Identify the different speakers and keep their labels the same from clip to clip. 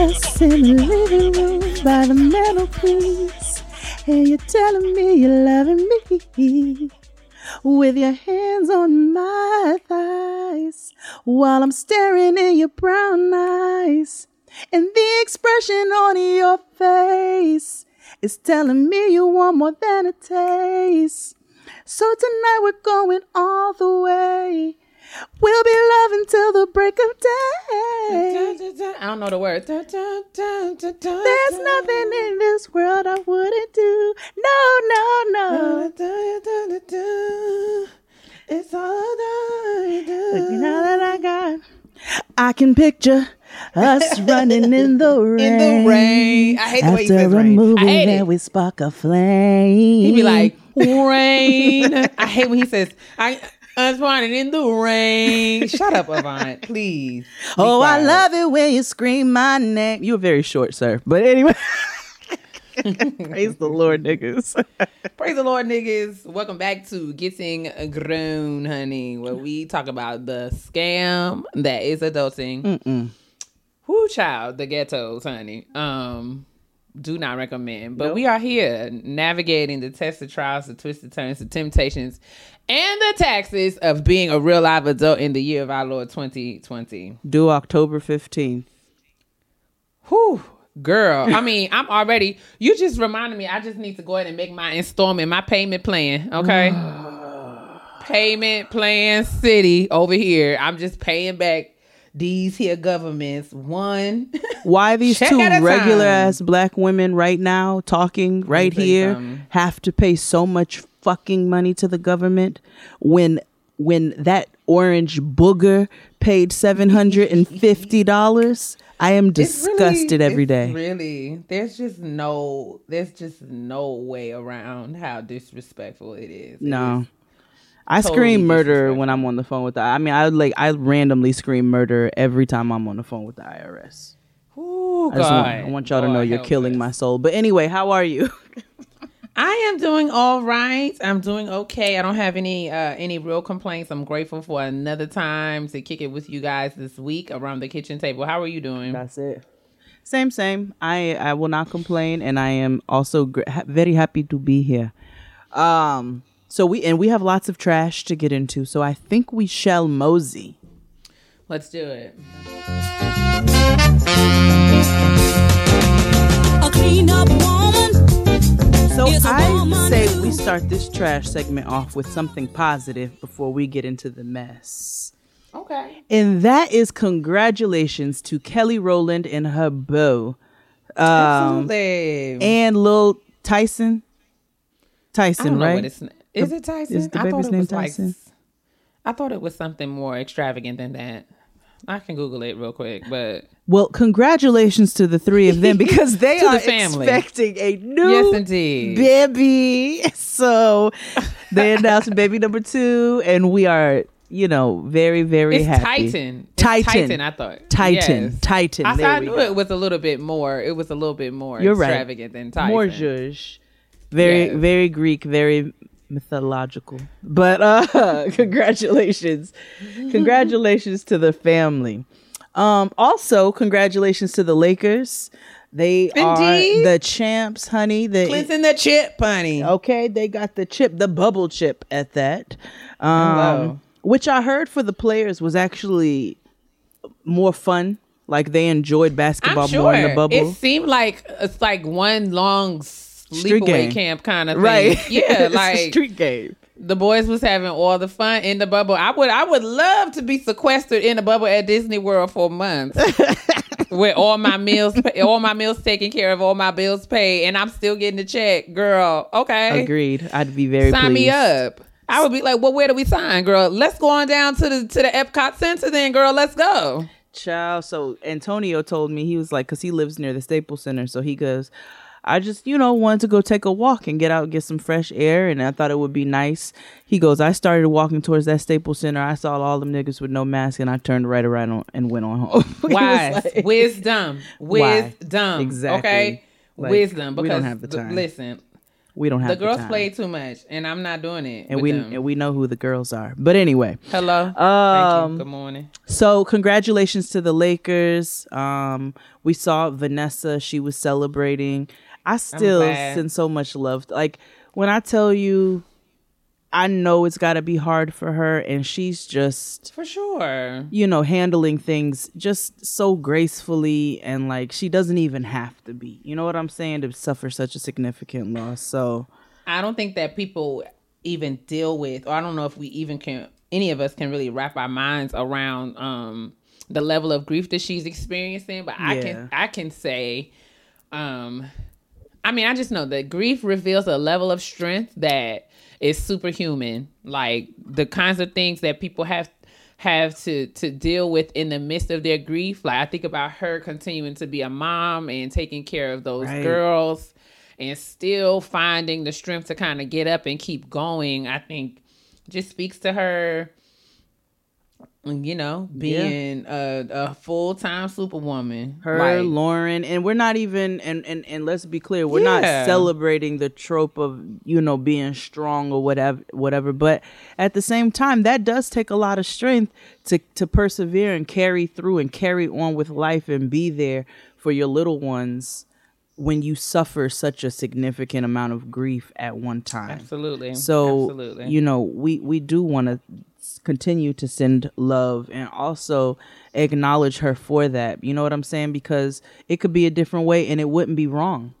Speaker 1: Us in the room by the and you're telling me you're loving me with your hands on my thighs while I'm staring in your brown eyes, and the expression on your face is telling me you want more than a taste. So tonight we're going all the way. We'll be loving till the break of day.
Speaker 2: I don't know the words.
Speaker 1: There's nothing in this world I wouldn't do. No, no, no.
Speaker 2: It's all I do.
Speaker 1: Look,
Speaker 2: do.
Speaker 1: now that I got, I can picture us running in the rain.
Speaker 2: In the rain. I hate the way he
Speaker 1: After
Speaker 2: says rain.
Speaker 1: movie
Speaker 2: I hate it.
Speaker 1: we spark a flame.
Speaker 2: He'd be like, rain. I hate when he says, I, was running in the rain. Shut up, Avant, please.
Speaker 1: Oh, I love it when you scream my name. You were very short, sir. But anyway. Praise the Lord, niggas.
Speaker 2: Praise the Lord, niggas. Welcome back to Getting Grown, honey, where we talk about the scam that is adulting.
Speaker 1: Mm-mm.
Speaker 2: Whoo, child, the ghettos, honey. Um, do not recommend. But we are here navigating the tests, the trials, the twisted turns, the temptations, and the taxes of being a real live adult in the year of our Lord 2020.
Speaker 1: Do October 15th.
Speaker 2: Whew, girl. I mean, I'm already. You just reminded me. I just need to go ahead and make my installment, my payment plan. Okay. payment plan city over here. I'm just paying back these here governments one.
Speaker 1: Why these two regular
Speaker 2: time.
Speaker 1: ass black women right now talking right here
Speaker 2: something.
Speaker 1: have to pay so much fucking money to the government when when that orange booger paid seven hundred and fifty dollars? I am
Speaker 2: It's really-
Speaker 1: disgusted every day.
Speaker 2: Really, there's just no, there's just no way around how disrespectful it is.
Speaker 1: No.
Speaker 2: is-
Speaker 1: I
Speaker 2: totally
Speaker 1: scream murder when I'm on the phone with the I mean I like I randomly scream murder every time I'm on the phone with the IRS.
Speaker 2: Ooh,
Speaker 1: I, want,
Speaker 2: God.
Speaker 1: I want y'all to know you're killing
Speaker 2: us.
Speaker 1: my soul. But anyway, how are you?
Speaker 2: I am doing all right. I'm doing okay. I don't have any uh any real complaints. I'm grateful for another time to kick it with you guys this week around the kitchen table. How are you doing?
Speaker 1: That's it. Same, same. I I will not complain, and I am also gr- ha- very happy to be here. Um. So we and we have lots of trash to get into. So I think we shall mosey.
Speaker 2: Let's do it.
Speaker 3: A clean up woman.
Speaker 1: So I say we start this trash segment off with something positive before we get into the mess.
Speaker 2: Okay.
Speaker 1: And that is congratulations to Kelly Rowland and her beau. Um,
Speaker 2: Absolutely.
Speaker 1: and Lil Tyson.
Speaker 2: I
Speaker 1: Tyson,
Speaker 2: don't know
Speaker 1: right?
Speaker 2: is it Tyson?
Speaker 1: is the
Speaker 2: I
Speaker 1: baby's
Speaker 2: thought it
Speaker 1: name
Speaker 2: was like
Speaker 1: Tyson?
Speaker 2: I thought it was something more extravagant than that. I can Google it real quick, but
Speaker 1: Well, congratulations to the three of them because they
Speaker 2: the
Speaker 1: are
Speaker 2: family.
Speaker 1: expecting a new
Speaker 2: yes, indeed.
Speaker 1: baby. So they announced baby number two, and we are, you know, very, very
Speaker 2: It's
Speaker 1: happy.
Speaker 2: Titan. It's
Speaker 1: Titan.
Speaker 2: Titan. I thought.
Speaker 1: Titan.
Speaker 2: Yes.
Speaker 1: Titan.
Speaker 2: I, I knew
Speaker 1: go.
Speaker 2: it was a little bit more. It was a little bit more
Speaker 1: You're right.
Speaker 2: extravagant than Titan.
Speaker 1: More zhuzh. Very,
Speaker 2: Yes.
Speaker 1: very Greek, very mythological. But uh congratulations. congratulations to the family. Um also congratulations to the Lakers. They
Speaker 2: Indeed.
Speaker 1: are the champs, honey. The
Speaker 2: Clinton the chip, honey.
Speaker 1: Okay, they got the chip, the bubble chip at that. Um, which I heard for the players was actually more fun. Like they enjoyed basketball
Speaker 2: sure.
Speaker 1: more in the bubble.
Speaker 2: It seemed like it's like one long sleepaway
Speaker 1: game.
Speaker 2: camp kind of thing.
Speaker 1: right.
Speaker 2: Yeah,
Speaker 1: It's a
Speaker 2: like
Speaker 1: street game.
Speaker 2: The boys was having all the fun in the bubble. I would I would love to be sequestered in the bubble at Disney World for months with all my meals, all my meals taken care of, all my bills paid, and I'm still getting the check, girl. Okay,
Speaker 1: Agreed. I'd be very
Speaker 2: sign me up. I would be like, well, where do we sign, girl? Let's go on down to the to the Epcot Center, then, girl. Let's go.
Speaker 1: Child. So Antonio told me he was like, because he lives near the Staples Center. So he goes, I just, you know, wanted to go take a walk and get out and get some fresh air. And I thought it would be nice. He goes, I started walking towards that Staples Center. I saw all them niggas with no mask and I turned right around on, and went on home.
Speaker 2: Wise,
Speaker 1: like-
Speaker 2: wisdom,
Speaker 1: Why?
Speaker 2: wisdom.
Speaker 1: Exactly.
Speaker 2: Okay,
Speaker 1: Like,
Speaker 2: wisdom.
Speaker 1: we
Speaker 2: Because
Speaker 1: don't have the
Speaker 2: th-
Speaker 1: time.
Speaker 2: listen,
Speaker 1: we don't have
Speaker 2: the time. The girls
Speaker 1: time.
Speaker 2: play too much, and I'm not doing it.
Speaker 1: and we
Speaker 2: them.
Speaker 1: and we know who the girls are. But anyway,
Speaker 2: hello. Thank
Speaker 1: Um,
Speaker 2: you. Good morning.
Speaker 1: So congratulations to the Lakers. Um, we saw Vanessa; she was celebrating. I still send so much love. Like when I tell you, I know it's got to be hard for her, and she's just
Speaker 2: For sure.
Speaker 1: you know handling things just so gracefully, and like she doesn't even have to be. You know what I'm saying? To suffer such a significant loss. So
Speaker 2: I don't think that people even deal with, or I don't know if we even can, any of us can really wrap our minds around um, the level of grief that she's experiencing. But I can, I can say, um, I mean, I just know that grief reveals a level of strength that is superhuman. Like the kinds of things that people have have to to deal with in the midst of their grief. Like I think about her continuing to be a mom and taking care of those
Speaker 1: Right.
Speaker 2: girls and still finding the strength to kind of get up and keep going. I think just speaks to her you know, being a, a full time superwoman.
Speaker 1: her,
Speaker 2: Like,
Speaker 1: Lauren, and we're not even and and and let's be clear, we're not celebrating the trope of you know being strong or whatever, whatever. But at the same time, that does take a lot of strength to to persevere and carry through and carry on with life and be there for your little ones when you suffer such a significant amount of grief at one time.
Speaker 2: absolutely.
Speaker 1: So
Speaker 2: absolutely.
Speaker 1: you know, we we do want to continue to send love and also acknowledge her for that. You know what I'm saying? Because it could be a different way and it wouldn't be wrong.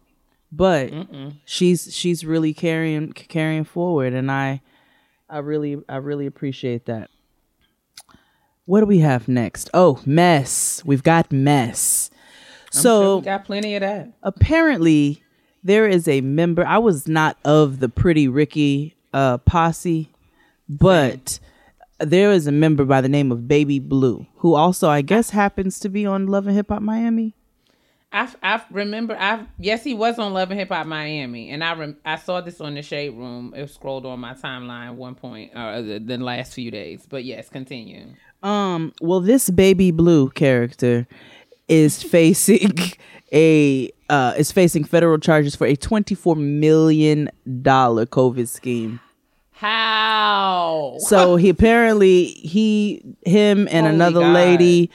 Speaker 1: But she's she's really carrying carrying forward and I I really I really appreciate that. What do we have next? Oh, mess. We've got mess. So
Speaker 2: sure we got plenty of that.
Speaker 1: apparently there is a member i was not of the pretty ricky uh posse but there is a member by the name of baby blue who also i guess happens to be on love and hip hop miami
Speaker 2: I I remember I yes he was on Love and Hip Hop Miami and I rem, I saw this on the Shade Room. It scrolled on my timeline one point uh, the, the last few days. But yes, continue.
Speaker 1: um well this baby blue character is facing a uh is facing federal charges for a 24 million dollar covid scheme
Speaker 2: How?
Speaker 1: so he apparently he him and
Speaker 2: Holy
Speaker 1: another
Speaker 2: God.
Speaker 1: lady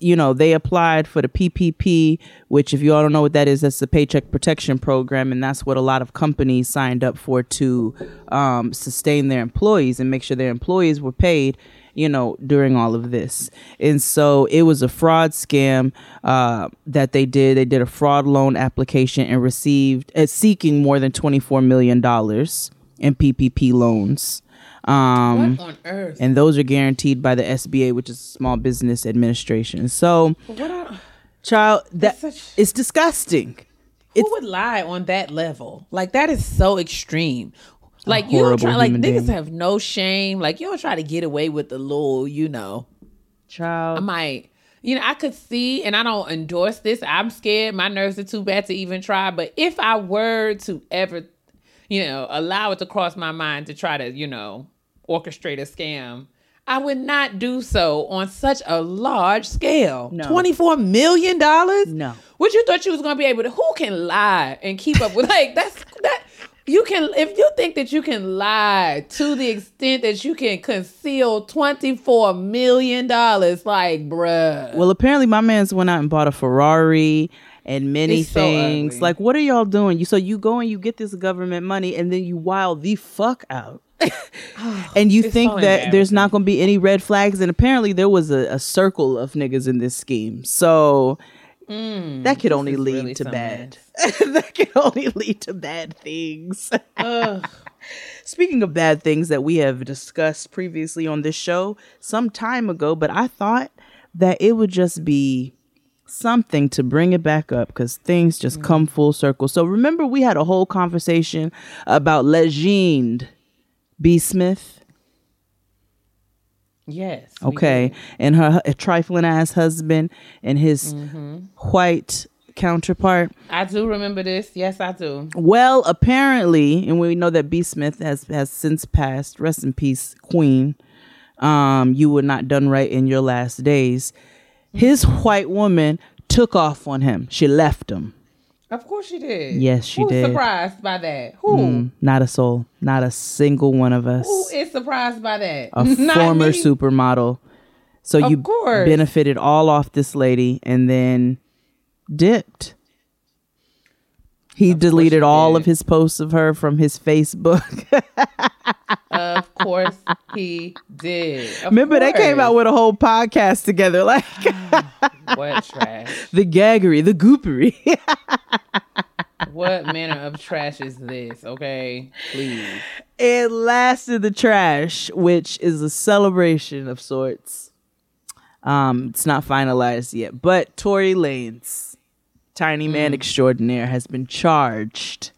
Speaker 1: you know they applied for the ppp which if you all don't know what that is that's the paycheck protection program and that's what a lot of companies signed up for to um, sustain their employees and make sure their employees were paid you know during all of this and so it was a fraud scam uh, that they did they did a fraud loan application and received uh, seeking more than 24 million dollars in ppp loans um,
Speaker 2: what on earth?
Speaker 1: and those are guaranteed by the SBA, which is Small Business Administration. So,
Speaker 2: are,
Speaker 1: child, that
Speaker 2: such-
Speaker 1: it's disgusting.
Speaker 2: who would lie on that level? Like that is so extreme. Like you don't try like niggas
Speaker 1: being.
Speaker 2: have no shame. Like you don't try to get away with the little, you know.
Speaker 1: Child.
Speaker 2: I might, you know, I could see, and I don't endorse this. I'm scared. My nerves are too bad to even try. But if I were to ever, you know, allow it to cross my mind to try to, you know, orchestrate a scam, I would not do so on such a large scale.
Speaker 1: No.
Speaker 2: $24 million?
Speaker 1: No.
Speaker 2: What you thought you was gonna be able to who can lie and keep up with like that's that you can if you think that you can lie to the extent that you can conceal 24 million dollars like bruh
Speaker 1: well, apparently my man's went out and bought a Ferrari and many
Speaker 2: It's
Speaker 1: things.
Speaker 2: ugly.
Speaker 1: like, what are y'all doing? You so you go and you get this government money, and then you wild the fuck out. Ah, and you think
Speaker 2: so
Speaker 1: that there's not going to be any red flags, and apparently there was a, a circle of niggas in this scheme. So that could only
Speaker 2: Mm,
Speaker 1: lead
Speaker 2: really
Speaker 1: to bad. that could only lead to bad things. Speaking of bad things that we have discussed previously on this show some time ago, but I thought that it would just be something to bring it back up because things just come full circle. So remember, we had a whole conversation about Legend B. Smith.
Speaker 2: Yes.
Speaker 1: Okay, and her trifling ass husband and his
Speaker 2: Mm-hmm.
Speaker 1: white counterpart.
Speaker 2: I do remember this. Yes, I do.
Speaker 1: Well, apparently, and we know that B. Smith has has since passed. Rest in peace, Queen. Um, you were not done right in your last days. His white woman took off on him. She left him.
Speaker 2: Of course she did.
Speaker 1: Yes, she
Speaker 2: Who's
Speaker 1: did.
Speaker 2: surprised by that? Who?
Speaker 1: Mm, not a soul. Not a single one of us.
Speaker 2: Who is surprised by that?
Speaker 1: a former
Speaker 2: me.
Speaker 1: supermodel. So
Speaker 2: Of
Speaker 1: you
Speaker 2: course.
Speaker 1: benefited all off this lady and then dipped. He deleted all
Speaker 2: did.
Speaker 1: of his posts of her from his Facebook.
Speaker 2: Of course he did. Of
Speaker 1: Remember, they came out with a whole podcast together, like
Speaker 2: what trash?
Speaker 1: the gaggery, the goopery.
Speaker 2: What manner of trash is this? Okay, please.
Speaker 1: it lasted the trash, which is a celebration of sorts. Um, it's not finalized yet, but Tory Lanez, tiny man extraordinaire, has been charged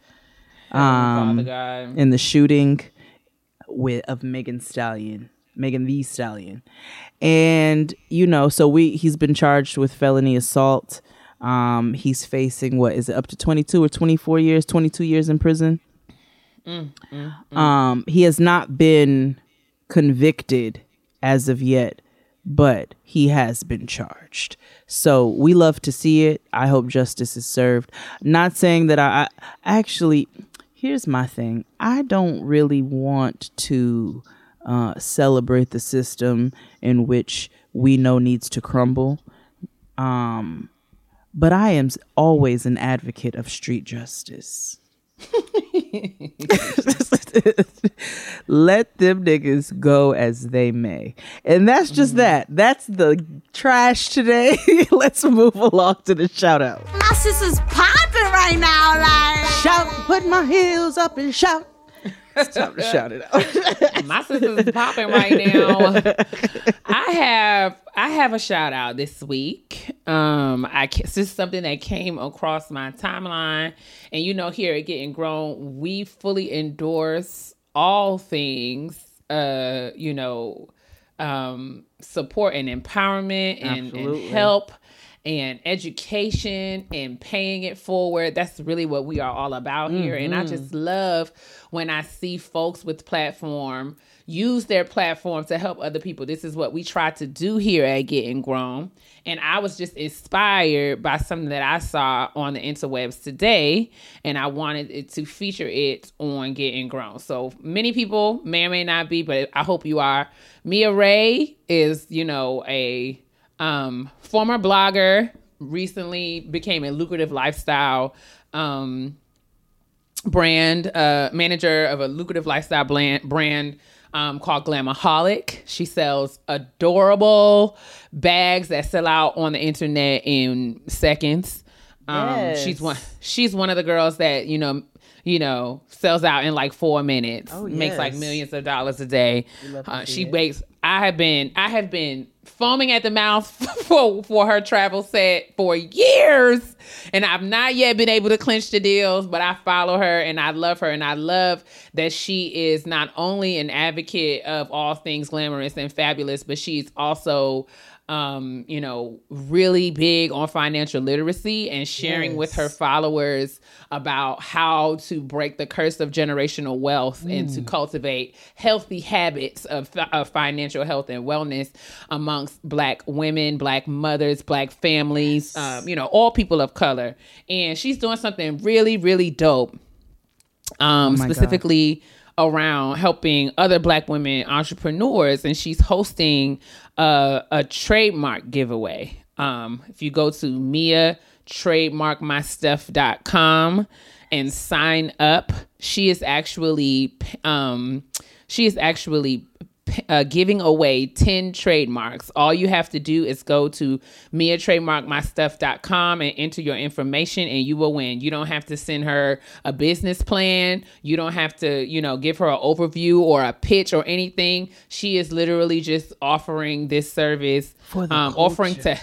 Speaker 1: um, in the shooting with of Megan Stallion, Megan Thee Stallion, and you know, so we he's been charged with felony assault. Um, he's facing what is it up to twenty two or twenty four years, twenty two years in prison. Um, he has not been convicted as of yet, but he has been charged. So we love to see it. I hope justice is served. Not saying that I, I actually. Here's my thing. I don't really want to uh, celebrate the system in which we know needs to crumble. Um, but I am always an advocate of street justice. Let them niggas go as they may. And that's just mm. that. That's the trash today. Let's move along to the shout out.
Speaker 3: My sister's popping right now, like.
Speaker 1: Shout, put my heels up and shout. It's time to shout it out.
Speaker 2: My sister's popping right now. I have I have a shout out this week. Um, I this is something that came across my timeline, and you know, here at Getting Grown, we fully endorse all things. Uh, you know, um, support and empowerment and, and help and education and paying it forward. That's really what we are all about here. And I mm-hmm. just love when I see folks with platform use their platform to help other people. This is what we try to do here at Getting Grown. And I was just inspired by something that I saw on the interwebs today, and I wanted it to feature it on Getting Grown. So many people may or may not be, but I hope you are. Mia Ray is, you know, a um, former blogger, recently became a lucrative lifestyle um, brand uh, manager of a lucrative lifestyle brand, brand um, called Glamaholic. She sells adorable bags that sell out on the internet in seconds. Um, She's one. She's one of the girls that you know, you know, sells out in like four minutes. Makes like millions of dollars a day. Uh, she makes. I have been. I have been foaming at the mouth for for her travel set for years, and I've not yet been able to clinch the deals. But I follow her and I love her, and I love that she is not only an advocate of all things glamorous and fabulous, but she's also um, you know, really big on financial literacy and sharing with her followers about how to break the curse of generational wealth and to cultivate healthy habits of, of financial health and wellness amongst black women, black mothers, black families, um, you know, all people of color. And she's doing something really, really dope um,
Speaker 1: my God.
Speaker 2: Around helping other black women entrepreneurs and she's hosting a, a trademark giveaway. Um, if you go to mia trademarkmystuff.com and sign up she is actually um, she is actually uh, giving away 10 trademarks. All you have to do is go to miatrademarkmystuff.com and enter your information and you will win. You don't have to send her a business plan. You don't have to, you know, give her an overview or a pitch or anything. She is literally just offering this service,
Speaker 1: For
Speaker 2: um, offering to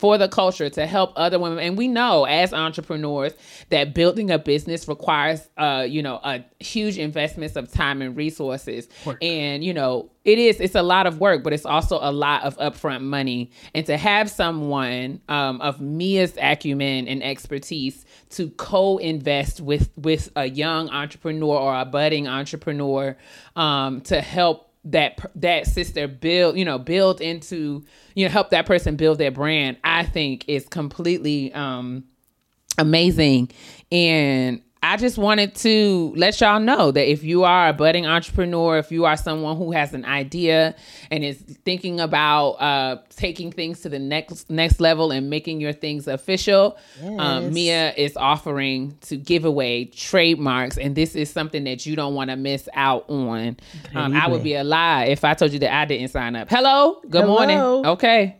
Speaker 2: for the culture to help other women. And we know as entrepreneurs that building a business requires uh you know a huge investments of time and resources. And you know it is it's a lot of work but it's also a lot of upfront money. And to have someone um, of mia's acumen and expertise to co-invest with with a young entrepreneur or a budding entrepreneur um, to help that that sister build you know build into you know help that person build their brand i think is completely um amazing. And I just wanted to let y'all know that if you are a budding entrepreneur, if you are someone who has an idea and is thinking about uh, taking things to the next next level and making your things official, um, Mia is offering to give away trademarks, and this is something that you don't want to miss out on. Um, I would be a lie if I told you that I didn't sign up. Hello, good morning. Okay,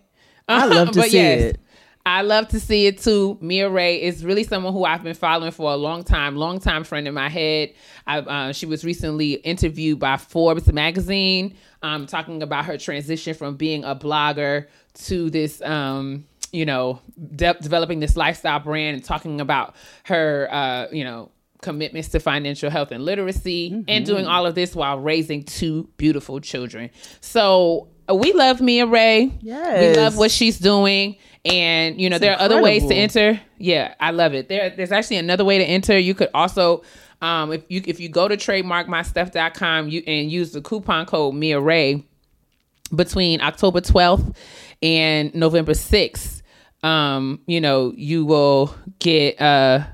Speaker 1: I love to see
Speaker 2: yes,
Speaker 1: it.
Speaker 2: I love to see it too. Mia Ray is really someone who I've been following for a long time, long time friend in my head. I, uh, she was recently interviewed by Forbes magazine, um, talking about her transition from being a blogger to this, um, you know, de- developing this lifestyle brand and talking about her, uh, you know, commitments to financial health and literacy and doing all of this while raising two beautiful children. So uh, we love Mia Ray.
Speaker 1: Yes.
Speaker 2: We love what she's doing. And you know, there are other ways to enter. Yeah, I love it. There there's actually another way to enter. You could also um if you if you go to trademarkmystuff.com you and use the coupon code Mia Ray between October 12th and November 6th, um, you know, you will get uh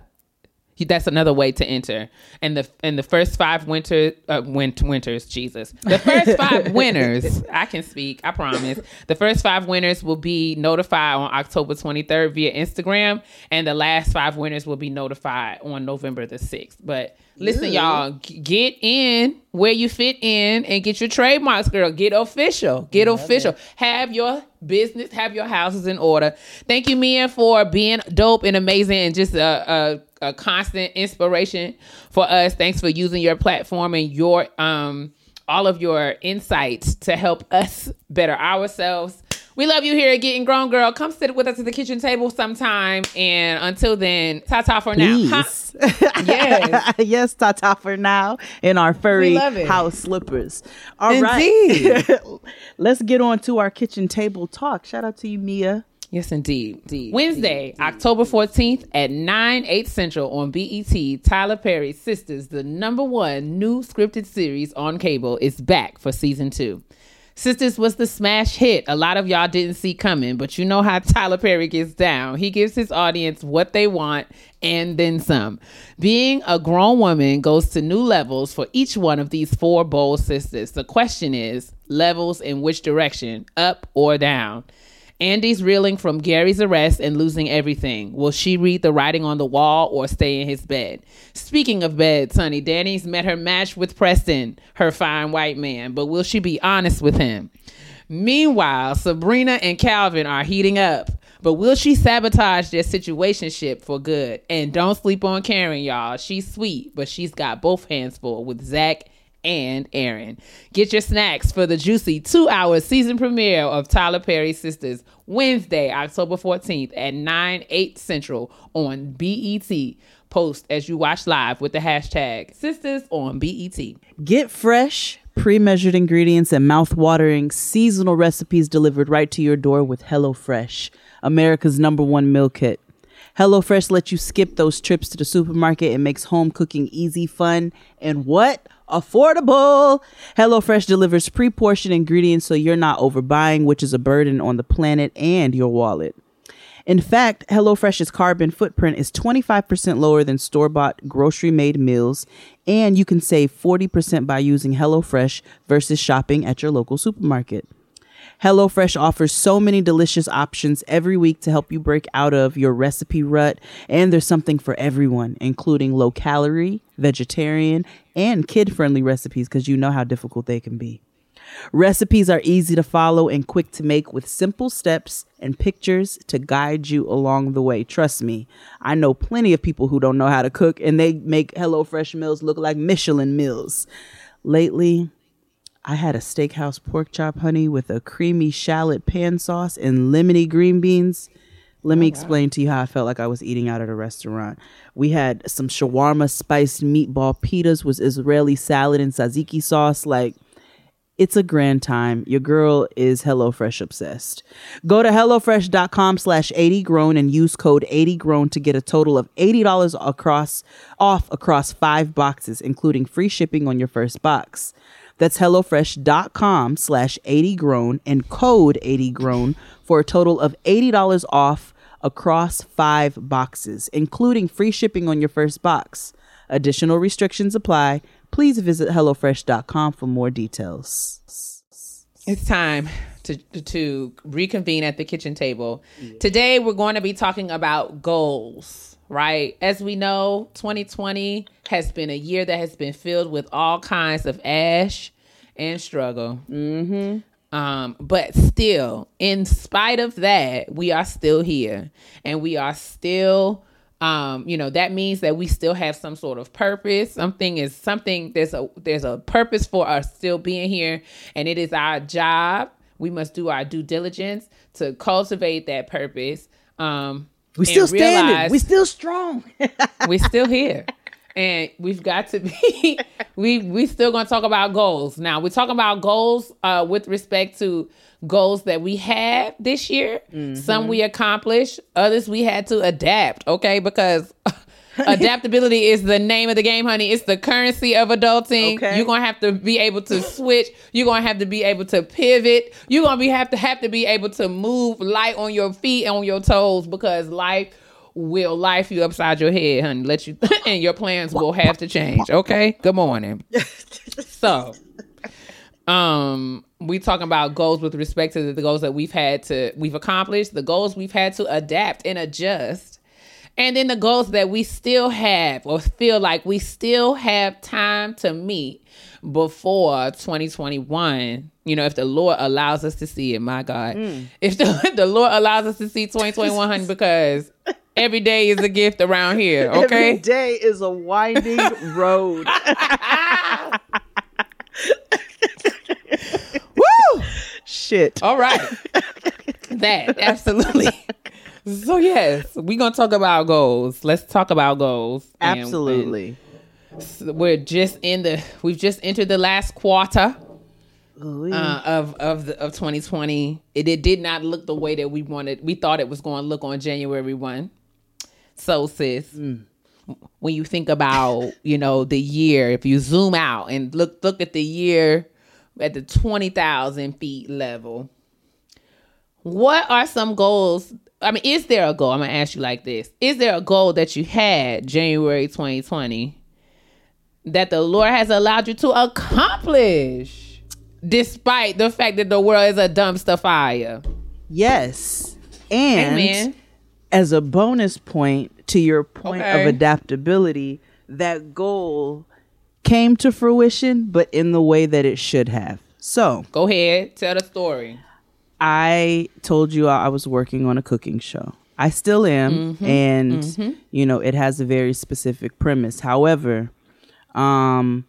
Speaker 2: that's another way to enter. And the and the first five winter uh, win- winters, Jesus. The first five winners, I can speak, I promise. The first five winners will be notified on October 23rd via Instagram and the last five winners will be notified on November the 6th. But listen y'all, get in where you fit in and get your trademarks, girl. Get official. Get official. Have your business, have your houses in order. Thank you, Mia, for being dope and amazing and just a, a, a constant inspiration for us. Thanks for using your platform and your um all of your insights to help us better ourselves. We love you here at Getting Grown Girl. Come sit with us at the kitchen table sometime. And until then, ta ta for now. Huh? Yes.
Speaker 1: yes, Tata for now in our furry house slippers. All right,
Speaker 2: Indeed.
Speaker 1: Let's get on to our kitchen table talk. Shout out to you, Mia.
Speaker 2: Yes, indeed. indeed. Wednesday, October 14th at 9, 8 Central on BET, Tyler Perry's Sistas, the number one new scripted series on cable, is back for season two. Sistas was the smash hit a lot of y'all didn't see coming, but you know how Tyler Perry gets down. He gives his audience what they want and then some. Being a grown woman goes to new levels for each one of these four bold sisters. The question is levels in which direction, up or down? Andi's reeling from Gary's arrest and losing everything. Will she read the writing on the wall or stay in his bed? Speaking of beds, honey, Danni's met her match with Preston, her fine white man, but will she be honest with him? Meanwhile, Sabrina and Calvin are heating up. But will she sabotage their situationship for good? And don't sleep on Karen, y'all. She's sweet, but she's got both hands full with Zac and Aaron. Get your snacks for the juicy two hour season premiere of Tyler Perry Sistas Wednesday, October 14th at 9, 8 Central on BET. Post as you watch live with the hashtag Sistas on BET.
Speaker 1: Get fresh, pre measured ingredients and mouth-watering seasonal recipes delivered right to your door with HelloFresh, America's number one meal kit. HelloFresh lets you skip those trips to the supermarket and makes home cooking easy, fun, and what? Affordable. HelloFresh delivers pre portioned ingredients so you're not overbuying, which is a burden on the planet and your wallet. In fact, HelloFresh's carbon footprint is 25% lower than store bought grocery made meals, and you can save 40% by using HelloFresh versus shopping at your local supermarket. HelloFresh offers so many delicious options every week to help you break out of your recipe rut, and there's something for everyone, including low calorie, vegetarian, and kid friendly recipes because you know how difficult they can be. Recipes are easy to follow and quick to make with simple steps and pictures to guide you along the way. Trust me, I know plenty of people who don't know how to cook and they make HelloFresh meals look like Michelin meals. Lately, I had a steakhouse pork chop honey with a creamy shallot pan sauce and lemony green beans. Let me oh, explain to you how I felt like I was eating out at a restaurant. We had some shawarma spiced meatball pitas with Israeli salad and tzatziki sauce. Like, it's a grand time. Your girl is HelloFresh obsessed. Go to HelloFresh.com slash 80grown and use code 80grown to get a total of $80 across off across five boxes, including free shipping on your first box. That's HelloFresh.com slash 80grown and code 80grown for a total of $80 off across five boxes, including free shipping on your first box. Additional restrictions apply. Please visit HelloFresh.com for more details.
Speaker 2: It's time to to reconvene at the kitchen table. Today we're going to be talking about goals, right? As we know, 2020 has been a year that has been filled with all kinds of ash and struggle. Mm-hmm. Um, but still, in spite of that, we are still here, and we are still um you know that means that we still have some sort of purpose something is something there's a there's a purpose for us still being here and it is our job we must do our due diligence to cultivate that purpose um
Speaker 1: We still standing. We still strong.
Speaker 2: we're still here. And we've got to be we we still gonna talk about goals. Now we're talking about goals uh with respect to goals that we had this year. Some we accomplished others we had to adapt okay? Because adaptability is the name of the game honey it's the currency of adulting
Speaker 1: Okay.
Speaker 2: you're gonna have to be able to switch you're gonna have to be able to pivot you're gonna be have to have to be able to move light on your feet and on your toes because life will life you upside your head, honey. Let you and your plans will have to change. Okay. Good morning. so, um, we talking about goals with respect to the goals that we've had to we've accomplished, the goals we've had to adapt and adjust, and then the goals that we still have or feel like we still have time to meet before 2021 you know if the lord allows us to see it my god mm. if the, the lord allows us to see 2021 honey because every day is a gift around here
Speaker 1: Every
Speaker 2: okay
Speaker 1: day is a winding road.
Speaker 2: Woo!
Speaker 1: Shit.
Speaker 2: all right that absolutely so yes we're gonna talk about goals let's talk about goals And- and
Speaker 1: Absolutely.
Speaker 2: we're just in the we've just entered the last quarter uh, of of the, of 2020. It, it did not look the way that we wanted. We thought it was going to look on January one. So, sis, when you think about you know the year, if you zoom out and look look at the year at the twenty thousand feet level, what are some goals? I mean, is there a goal? I'm gonna ask you like this: Is there a goal that you had January 2020 that the Lord has allowed you to accomplish, despite the fact that the world is a dumpster fire?
Speaker 1: yes. And
Speaker 2: Amen.
Speaker 1: as a bonus point to your point
Speaker 2: Okay.
Speaker 1: of adaptability, that goal came to fruition, but in the way that it should have. So
Speaker 2: Go ahead, tell the story.
Speaker 1: I told you I was working on a cooking show. I still am, and you know it has a very specific premise. However, um,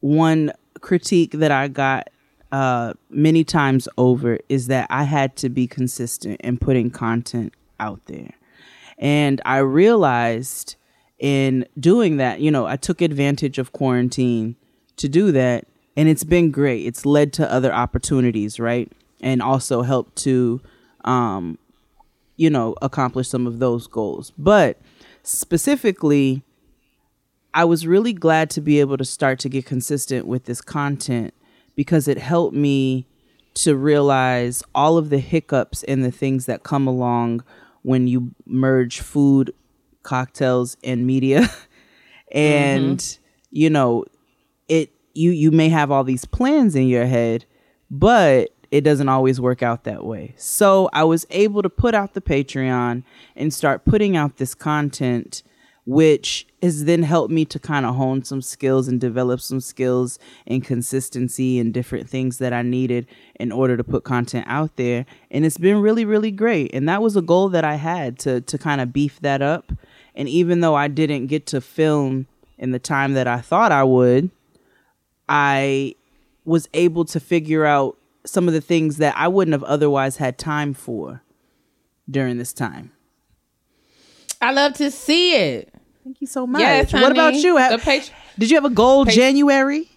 Speaker 1: one critique that I got uh, many times over is that I had to be consistent in putting content out there, and I realized in doing that, you know, I took advantage of quarantine to do that, and it's been great. It's led to other opportunities, right? And also help to, um, you know, accomplish some of those goals. But specifically, I was really glad to be able to start to get consistent with this content because it helped me to realize all of the hiccups and the things that come along when you merge food, cocktails, and media. and you know, it you you may have all these plans in your head, but it doesn't always work out that way. So I was able to put out the Patreon and start putting out this content which has then helped me to kind of hone some skills and develop some skills and consistency and different things that I needed in order to put content out there. And it's been really, really great. And that was a goal that I had to to kind of beef that up. And even though I didn't get to film in the time that I thought I would, I was able to figure out some of the things that I wouldn't have otherwise had time for. during this time.
Speaker 2: I love to see it.
Speaker 1: Thank you so much.
Speaker 2: Yes,
Speaker 1: what about you? Did you have a goal January?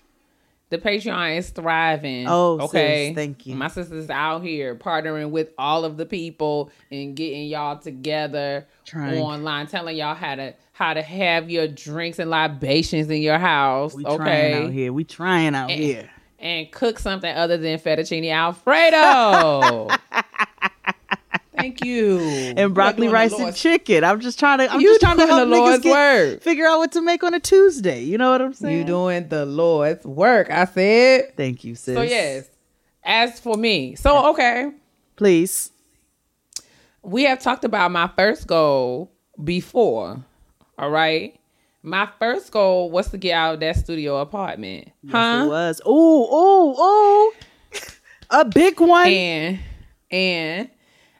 Speaker 2: The Patreon is thriving.
Speaker 1: Oh,
Speaker 2: okay.
Speaker 1: sis, thank you.
Speaker 2: My sister's out here partnering with all of the people and getting y'all together
Speaker 1: Trying.
Speaker 2: online, telling y'all how to how to have your drinks and libations in your house.
Speaker 1: We
Speaker 2: okay.
Speaker 1: trying out here. We trying out
Speaker 2: And-
Speaker 1: here.
Speaker 2: And cook something other than fettuccine alfredo. Thank you.
Speaker 1: And broccoli, rice, and chicken. I'm just trying to. I'm
Speaker 2: You
Speaker 1: just trying to help
Speaker 2: the Lord's
Speaker 1: get,
Speaker 2: work.
Speaker 1: figure out what to make on a Tuesday. You know what I'm saying?
Speaker 2: You doing the Lord's work. I said.
Speaker 1: Thank you, sis.
Speaker 2: So yes. As for me, so okay,
Speaker 1: Please.
Speaker 2: we have talked about my first goal before. All right. My first goal was to get out of that studio apartment.
Speaker 1: Yes,
Speaker 2: huh?
Speaker 1: it was. Ooh, ooh, ooh. A big one.
Speaker 2: And and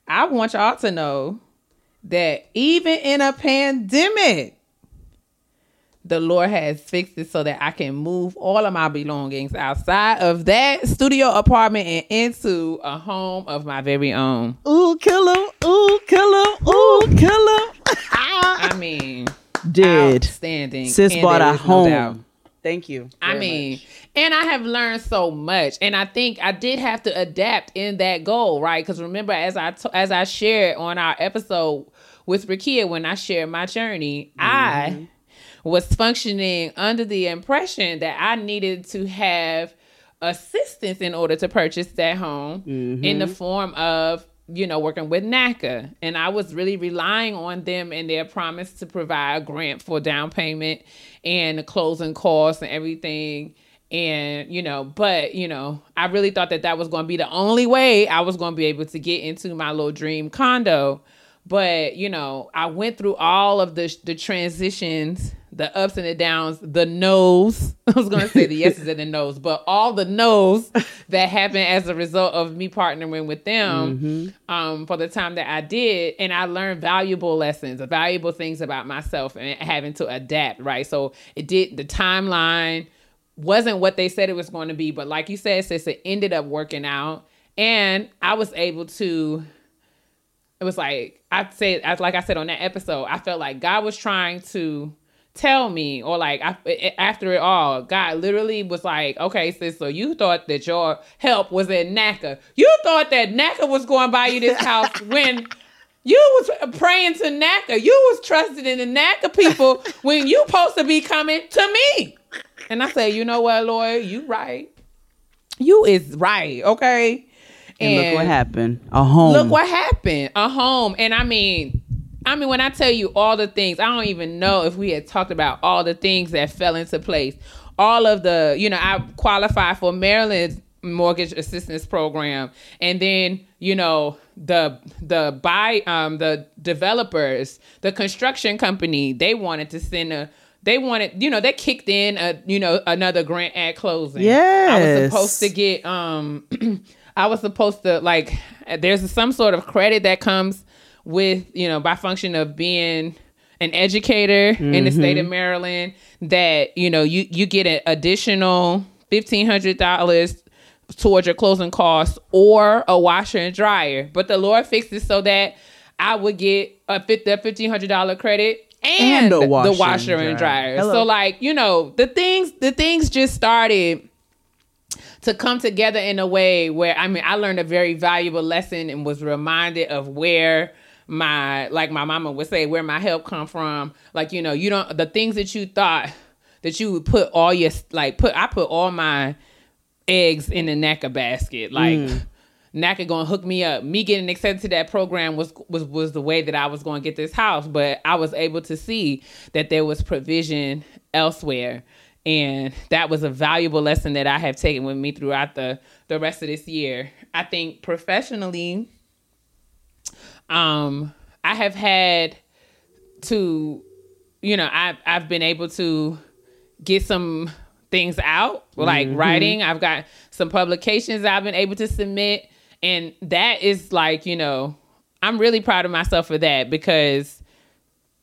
Speaker 2: I want y'all to know that even in a pandemic, the Lord has fixed it so that I can move all of my belongings outside of that studio apartment and into a home of my very own.
Speaker 1: ooh, kill him. Ooh, kill him. Ooh, kill him.
Speaker 2: I mean,
Speaker 1: Did.
Speaker 2: outstanding.
Speaker 1: Sis
Speaker 2: and
Speaker 1: bought a
Speaker 2: is no
Speaker 1: home. Thank you.
Speaker 2: I mean,
Speaker 1: much.
Speaker 2: and I have learned so much, and I think I did have to adapt in that goal, right? Because remember, as I t- as I shared on our episode with Rakia when I shared my journey, I mm-hmm. was functioning under the impression that I needed to have assistance in order to purchase that home in the mm-hmm. form of you know working with NACA and I was really relying on them and their promise to provide a grant for down payment and closing costs and everything. And you know but you know I really thought that that was going to be the only way I was going to be able to get into my little dream condo. But you know i went through all of the the transitions the ups and the downs the no's. I was going to say the yeses and the no's but all the no's that happened as a result of me partnering with them um, for the time that i did and i learned valuable lessons valuable things about myself and having to adapt right? So it did the timeline wasn't what they said it was going to be but like you said sis it ended up working out and i was able to it was like I said, as like I said on that episode, I felt like God was trying to tell me, or like I, after it all, God literally was like, "Okay, sis, so you thought that your help was in NACA. You thought that NACA was going buy you this house when." You was praying to NACA. You was trusting in the NACA people when you supposed to be coming to me. And I say, you know what, Lord, you right. You is right, okay?
Speaker 1: And, look what happened. A home.
Speaker 2: Look what happened. A home. And I mean, I mean, when I tell you all the things, I don't even know if we had talked about all the things that fell into place. All of the, you know, I qualified for Maryland's mortgage assistance program. And then, you know, the the buy um the developers, the construction company, they wanted to send a they wanted, you know, they kicked in a, you know, another grant at closing. Yeah,
Speaker 1: I
Speaker 2: was supposed to get um I was supposed to like there's some sort of credit that comes with, you know, by function of being an educator in the state of mm-hmm. Maryland that, you know, you you get an additional $1500 towards your closing costs or a washer and dryer. But the Lord fixed it so that I would get a fif- the $1500 credit and,
Speaker 1: And a
Speaker 2: the
Speaker 1: washer
Speaker 2: washer,
Speaker 1: and
Speaker 2: and
Speaker 1: dryer.
Speaker 2: dryer. So like, you know, the things the things just started to come together in a way where I mean I learned a very valuable lesson and was reminded of where my like my mama would say where my help come from like you know you don't the things that you thought that you would put all your like put I put all my eggs in the NACA basket like mm. NACA gonna hook me up. Me getting accepted to that program was was was the way that I was gonna get this house, but I was able to see that there was provision elsewhere. And that was a valuable lesson that I have taken with me throughout the the rest of this year. I think professionally, um, I have had to, you know, I've I've been able to get some things out, like writing. I've got some publications I've been able to submit, and that is like, you know, I'm really proud of myself for that because,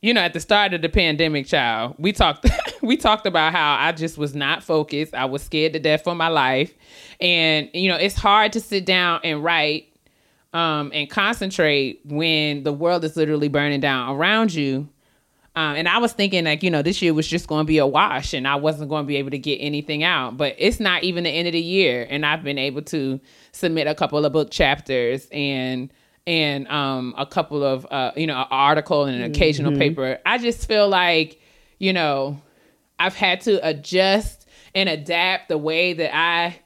Speaker 2: you know, at the start of the pandemic, child, we talked we talked about how I just was not focused. I was scared to death for my life, and you know, it's hard to sit down and write um, and concentrate when the world is literally burning down around you. Um, and I was thinking like, you know, this year was just going to be a wash and I wasn't going to be able to get anything out. But it's not even the end of the year. And I've been able to submit a couple of book chapters and and um, a couple of, uh, you know, an article and an occasional
Speaker 1: Mm-hmm.
Speaker 2: paper. I just feel like, you know, I've had to adjust and adapt the way that I,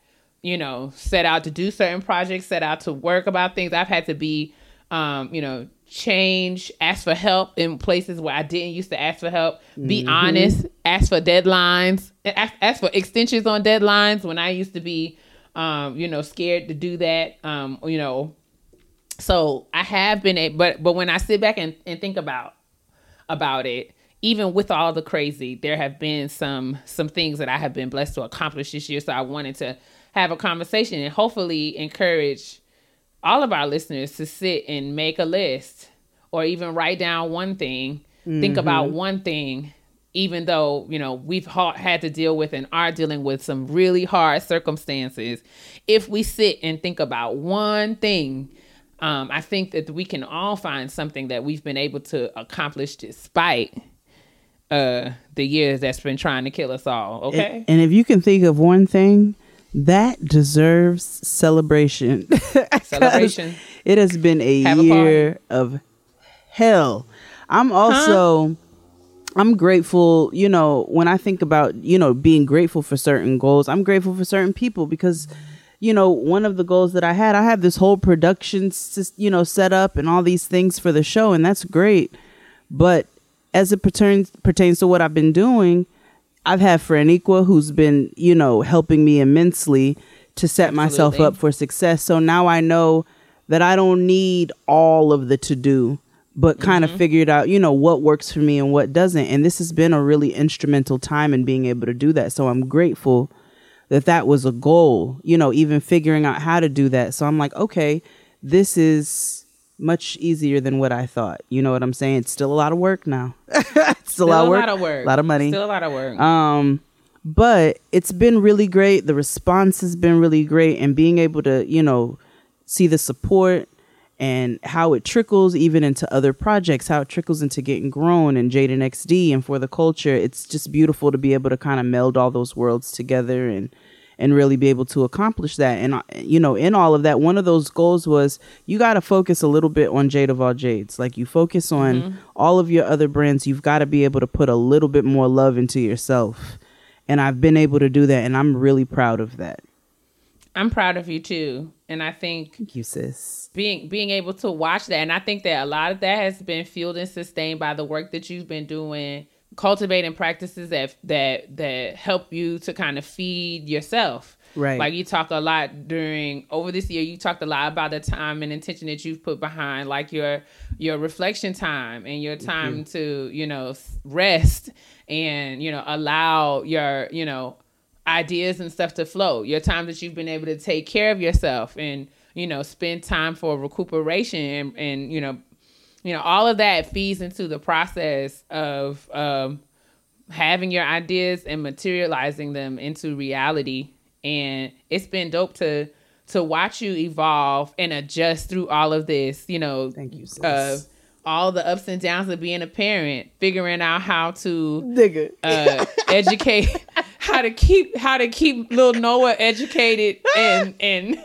Speaker 2: you know, set out to do certain projects, set out to work about things. I've had to be, um, you know, change, ask for help in places where I didn't used to ask for help, be honest, ask for deadlines, ask, ask for extensions on deadlines when I used to be, um, you know, scared to do that, um, you know. So I have been, a, but but when I sit back and, and think about about it even with all the crazy there have been some some things that i have been blessed to accomplish this year so i wanted to have a conversation and hopefully encourage all of our listeners to sit and make a list or even write down one thing think about one thing even though you know we've ha- had to deal with and are dealing with some really hard circumstances if we sit and think about one thing um, I think that we can all find something that we've been able to accomplish despite uh, the years that's been trying to kill us all. Okay.
Speaker 1: And if you can think of one thing, that deserves celebration.
Speaker 2: Celebration.
Speaker 1: It has been a
Speaker 2: Have a
Speaker 1: year of hell. I'm also I'm grateful, you know, when I think about, you know, being grateful for certain goals, I'm grateful for certain people because you know, one of the goals that I had, I have this whole production, you know, set up and all these things for the show, and that's great. But as it pertains pertains to what I've been doing, I've had Franiqua who's been, you know, helping me immensely to set myself up for success. So now I know that I don't need all of the to do, but kind of mm-hmm. figured out, you know, what works for me and what doesn't. And this has been a really instrumental time in being able to do that. So I'm grateful that that was a goal, you know, even figuring out how to do that. So I'm like, okay, this is much easier than what I thought. You know what I'm saying? It's still a lot of work now. it's still, a lot of work.
Speaker 2: lot of work.
Speaker 1: A lot of money.
Speaker 2: Still a lot of work.
Speaker 1: Um, but it's been really great. The response has been really great, and being able to, you know, see the support and how it trickles even into other projects, how it trickles into getting grown and Jaden XD and for the culture. It's just beautiful to be able to kind of meld all those worlds together and and really be able to accomplish that. And uh, you know, in all of that, one of those goals was you got to focus a little bit on Jade of all Jades. Like you focus on all of your other brands, you've got to be able to put a little bit more love into yourself. And I've been able to do that, and I'm really proud of that.
Speaker 2: I'm proud of you too, and I think
Speaker 1: Thank you, sis.
Speaker 2: being being able to watch that, and I think that a lot of that has been fueled and sustained by the work that you've been doing, cultivating practices that that that help you to kind of feed yourself.
Speaker 1: Right.
Speaker 2: Like you talk a lot during over this year. You talked a lot about the time and intention that you've put behind, like your your reflection time and your time to you know rest and you know allow your you know ideas and stuff to flow. Your time that you've been able to take care of yourself and you know spend time for recuperation and, and you know you know all of that feeds into the process of um, having your ideas and materializing them into reality and it's been dope to to watch you evolve and adjust through all of this you know
Speaker 1: Thank you, sis.
Speaker 2: uh, all the ups and downs of being a parent figuring out how to
Speaker 1: Nigga.
Speaker 2: uh, educate how to keep how to keep little Noah educated and and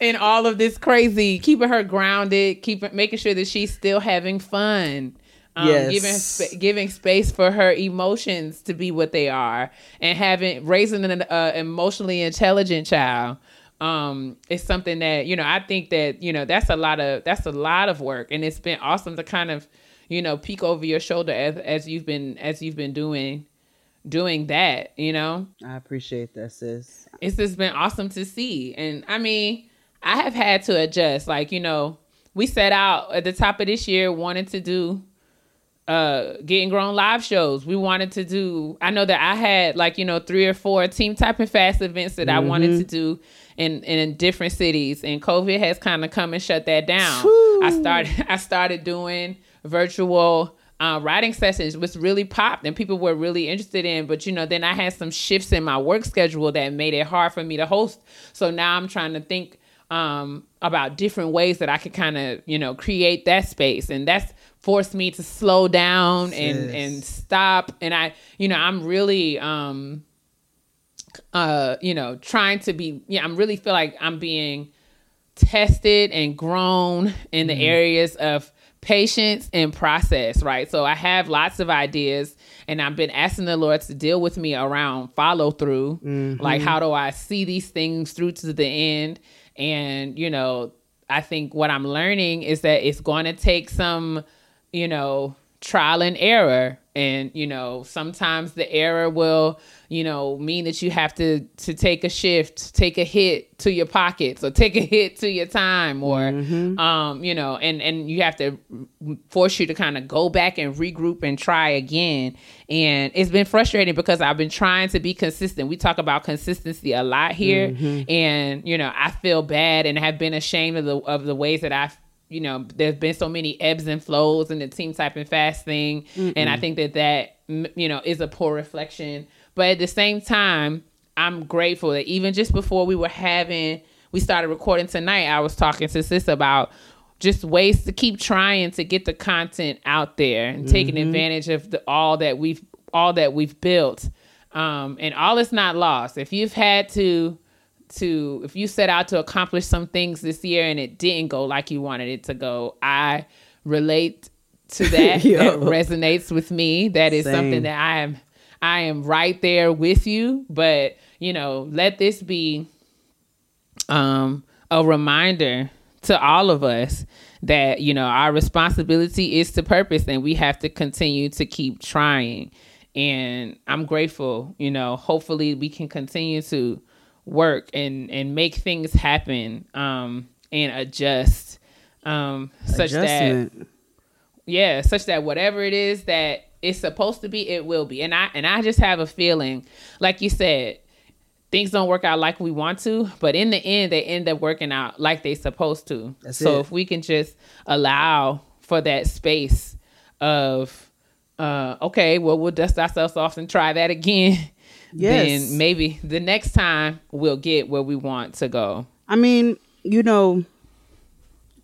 Speaker 2: and all of this crazy keeping her grounded keeping making sure that she's still having fun um,
Speaker 1: Yes.
Speaker 2: giving sp- giving space for her emotions to be what they are and having raising an uh, emotionally intelligent child um it's something that you know i think that you know that's a lot of that's a lot of work and it's been awesome to kind of you know peek over your shoulder as as you've been as you've been doing doing that you know
Speaker 1: I appreciate that, sis.
Speaker 2: it's just been awesome to see. And I mean, I have had to adjust. Like, you know, we set out at the top of this year wanted to do uh getting grown live shows. We wanted to do I know that I had like, you know, three or four team type and fast events that I wanted to do in in different cities and COVID has kind of come and shut that down. I started I started doing virtual uh, writing sessions was really popped and people were really interested in. But you know, then I had some shifts in my work schedule that made it hard for me to host. So now I'm trying to think um, about different ways that I could kind of, you know, create that space. And that's forced me to slow down and, and stop. And I, you know, I'm really, um, uh, you know, trying to be, yeah, I'm really feel like I'm being tested and grown in the areas of patience and process, right? So I have lots of ideas and I've been asking the Lord to deal with me around follow through. Mm-hmm. Like, how do I see these things through to the end? And, you know, I think what I'm learning is that it's going to take some, you know, trial and error. And, you know, sometimes the error will, you know, mean that you have to to take a shift, take a hit to your pockets or take a hit to your time or um, you know, and and you have to force you to kind of go back and regroup and try again. And it's been frustrating because I've been trying to be consistent. We talk about consistency a lot here and you know, I feel bad and have been ashamed of the of the ways that I've you know, there's been so many ebbs and flows in the team type and fast thing, and I think that that you know is a poor reflection. But at the same time, I'm grateful that even just before we were having, we started recording tonight, I was talking to sis about just ways to keep trying to get the content out there and taking advantage of the, all that we've all that we've built. Um, and all is not lost. If you've had to to if you set out to accomplish some things this year and it didn't go like you wanted it to go, I relate to that. That resonates with me. That is
Speaker 1: Same.
Speaker 2: something that I am I am right there with you. But you know, let this be um a reminder to all of us that you know our responsibility is to purpose and we have to continue to keep trying and i'm grateful you know hopefully we can continue to work and and make things happen um and adjust um such that yeah such that whatever it is that it's supposed to be it will be. And i and i just have a feeling like you said things don't work out like we want to but in the end they end up working out like they supposed to.
Speaker 1: That's
Speaker 2: so
Speaker 1: it.
Speaker 2: if we can just allow for that space of uh okay well we'll dust ourselves off and try that again
Speaker 1: Yes.
Speaker 2: then maybe the next time we'll get where we want to go
Speaker 1: I mean, you know,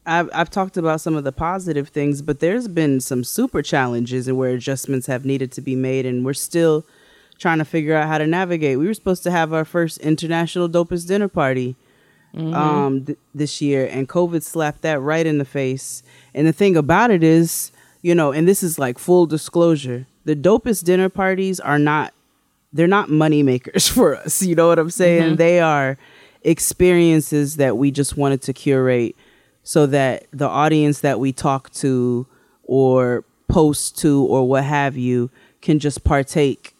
Speaker 1: I've I've talked about some of the positive things, but there's been some super challenges and where adjustments have needed to be made, and we're still trying to figure out how to navigate. We were supposed to have our first international dopest dinner party um th- this year, and COVID slapped that right in the face. And the thing about it is, you know, and this is like full disclosure, the dopest dinner parties are not they're not money makers for us. You know what I'm saying? Mm-hmm. They are experiences that we just wanted to curate so that the audience that we talk to or post to or what have you can just partake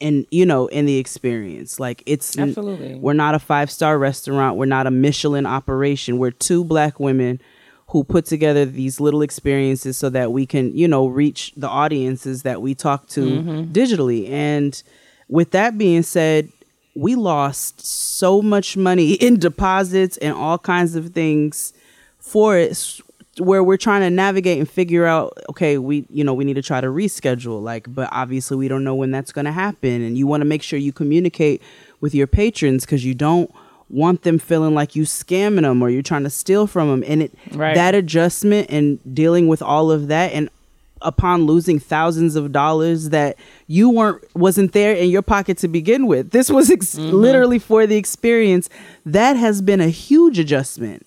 Speaker 1: in you know in the experience like it's
Speaker 2: Absolutely.
Speaker 1: we're not a five star restaurant we're not a michelin operation we're two black women who put together these little experiences so that we can you know reach the audiences that we talk to mm-hmm. digitally and with that being said we lost so much money in deposits and all kinds of things for it where we're trying to navigate and figure out okay we you know we need to try to reschedule. Like but obviously we don't know when that's going to happen. And you want to make sure you communicate with your patrons because you don't want them feeling like you scamming them or you're trying to steal from them and it
Speaker 2: Right.
Speaker 1: that adjustment and dealing with all of that and upon losing thousands of dollars that you weren't wasn't there in your pocket to begin with. This was ex- mm-hmm. literally for the experience. That has been a huge adjustment.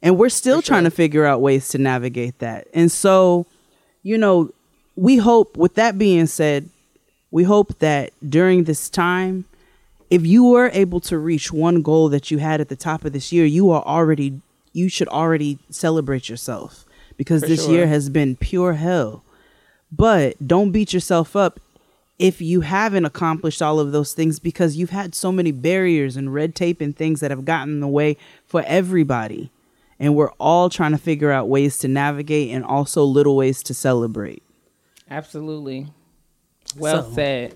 Speaker 1: And we're still trying to figure out ways to navigate that. And so you know we hope with that being said we hope that during this time if you were able to reach one goal that you had at the top of this year you are already you should already celebrate yourself. Because this
Speaker 2: sure.
Speaker 1: year has been pure hell but don't beat yourself up if you haven't accomplished all of those things because you've had so many barriers and red tape and things that have gotten in the way for everybody. And we're all trying to figure out ways to navigate and also little ways to celebrate.
Speaker 2: absolutely well
Speaker 1: So,
Speaker 2: said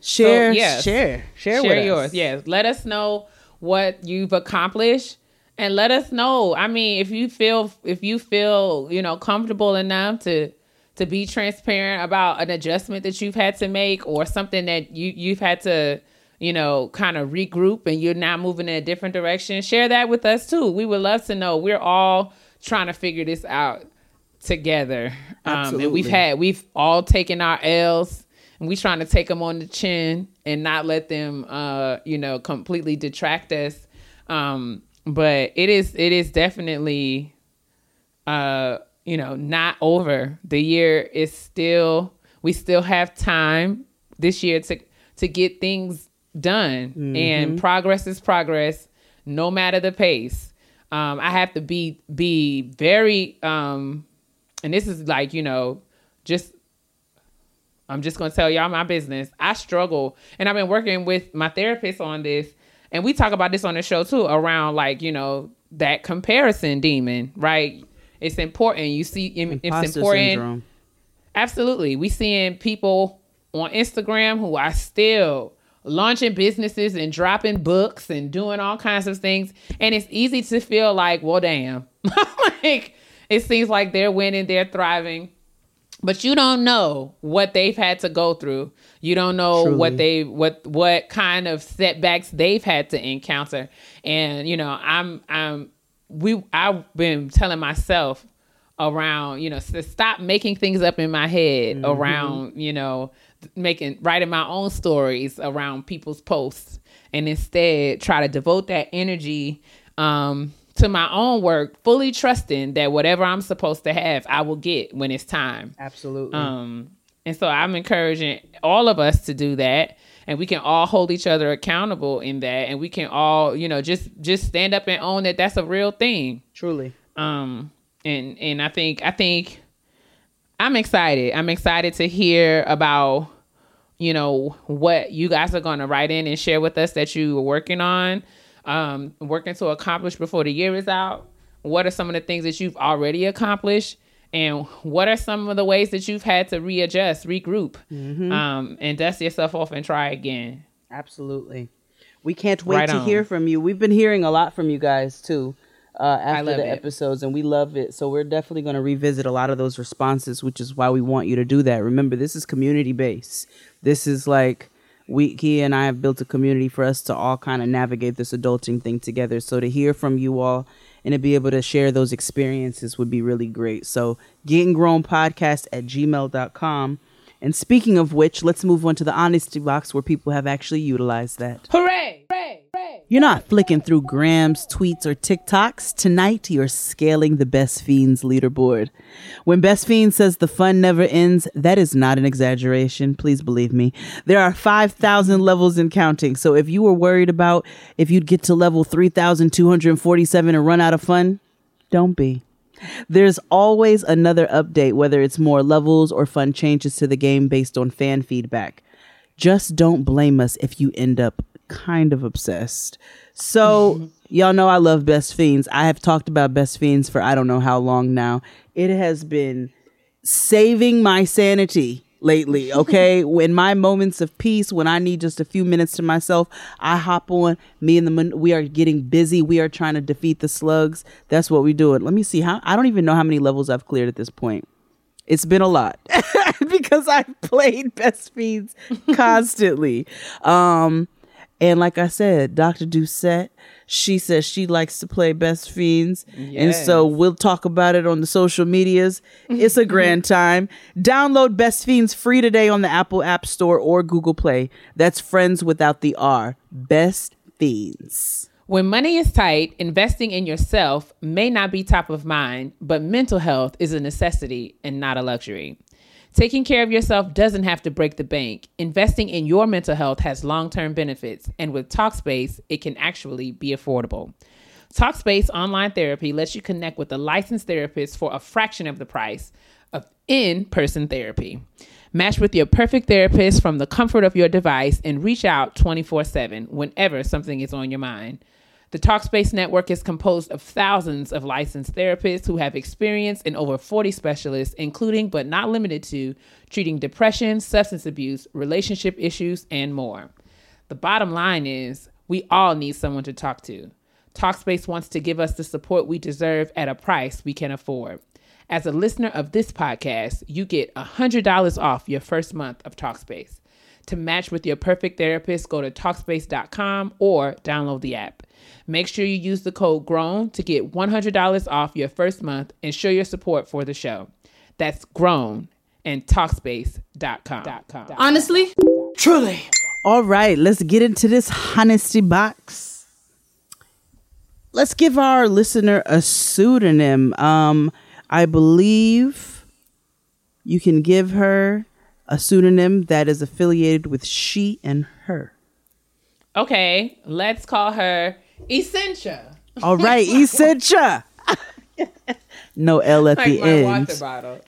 Speaker 1: Share,
Speaker 2: yes.
Speaker 1: share, share,
Speaker 2: share
Speaker 1: with us.
Speaker 2: yours. Yes, let us know what you've accomplished, and let us know. I mean, if you feel if you feel you know comfortable enough to to be transparent about an adjustment that you've had to make or something that you you've had to you know, kind of regroup and you're now moving in a different direction, share that with us too. We would love to know. We're all trying to figure this out together. Um, and we've had, we've all taken our L's and we're trying to take them on the chin and not let them, uh, you know, completely detract us. Um, but it is, it is definitely, uh, you know, not over. The year is still, we still have time this year to to get things done, and progress is progress, no matter the pace. Um, I have to be be very, um, and this is like you know, just I'm just gonna tell y'all my business. I struggle, and I've been working with my therapist on this, and we talk about this on the show too, around like you know that comparison demon, right? It's important. You see, it's important.
Speaker 1: syndrome.
Speaker 2: Absolutely. We seeing people on Instagram who are still launching businesses and dropping books and doing all kinds of things. And it's easy to feel like, well, damn. like it seems like they're winning, they're thriving. But you don't know what they've had to go through. You don't know
Speaker 1: Truly.
Speaker 2: what they what what kind of setbacks they've had to encounter. And you know, I'm I'm we I've been telling myself around you know to stop making things up in my head around you know making writing my own stories around people's posts and instead try to devote that energy um to my own work fully trusting that whatever i'm supposed to have i will get when it's time.
Speaker 1: Absolutely.
Speaker 2: um, and so I'm encouraging all of us to do that, and we can all hold each other accountable in that, and we can all, you know, just just stand up and own that that's a real thing.
Speaker 1: Truly.
Speaker 2: Um, and and I think I think I'm excited. I'm excited to hear about, you know, what you guys are going to write in and share with us that you were working on, um, working to accomplish before the year is out. What are some of the things that you've already accomplished? And what are some of the ways that you've had to readjust, regroup, um, and dust yourself off and try again?
Speaker 1: Absolutely. We can't wait
Speaker 2: Right
Speaker 1: to
Speaker 2: on.
Speaker 1: hear from you. We've been hearing a lot from you guys too uh, after the
Speaker 2: it.
Speaker 1: episodes, and we love it. So we're definitely going to revisit a lot of those responses, which is why we want you to do that. Remember, this is community based. This is like we, Keia and I have built a community for us to all kind of navigate this adulting thing together. So to hear from you all and to be able to share those experiences would be really great. So getting grown podcast at gmail.com. And speaking of which, let's move on to the honesty box where people have actually utilized that.
Speaker 2: Hooray! Hooray!
Speaker 1: You're not flicking through grams, tweets, or TikToks. Tonight, you're scaling the Best Fiends leaderboard. When Best Fiends says the fun never ends, that is not an exaggeration. Please believe me. There are 5,000 levels and counting. So if you were worried about if you'd get to level 3,247 and run out of fun, don't be. There's always another update, whether it's more levels or fun changes to the game based on fan feedback. Just don't blame us if you end up kind of obsessed. So, y'all know I love Best Fiends. I have talked about Best Fiends for I don't know how long now. It has been saving my sanity lately, okay? when my moments of peace, when I need just a few minutes to myself, I hop on. Me and the mon- we are getting busy. We are trying to defeat the slugs. That's what we do. It. Let me see how I don't even know how many levels I've cleared at this point. It's been a lot because I've played Best Fiends constantly. Um and like I said, Dr. Doucette, she says she likes to play Best Fiends. And so we'll talk about it on the social medias. It's a grand time. Download Best Fiends free today on the Apple App Store or Google Play. That's friends without the R. Best Fiends.
Speaker 2: When money is tight, investing in yourself may not be top of mind, but mental health is a necessity and not a luxury. Taking care of yourself doesn't have to break the bank. Investing in your mental health has long term benefits, and with Talkspace, it can actually be affordable. Talkspace online therapy lets you connect with a licensed therapist for a fraction of the price of in person therapy. Match with your perfect therapist from the comfort of your device and reach out 24 7 whenever something is on your mind. The Talkspace network is composed of thousands of licensed therapists who have experience in over 40 specialists, including but not limited to treating depression, substance abuse, relationship issues, and more. The bottom line is we all need someone to talk to. Talkspace wants to give us the support we deserve at a price we can afford. As a listener of this podcast, you get $100 off your first month of Talkspace. To match with your perfect therapist, go to Talkspace.com or download the app. Make sure you use the code GROWN to get $100 off your first month and show your support for the show. That's GROWN and Talkspace.com.
Speaker 3: Honestly,
Speaker 1: Truly. All right, let's get into this honesty box. Let's give our listener a pseudonym. Um, I believe you can give her a pseudonym that is affiliated with she and her.
Speaker 2: Okay, let's call her Essentia.
Speaker 1: All right, Essentia. no L at
Speaker 2: Like
Speaker 1: the end.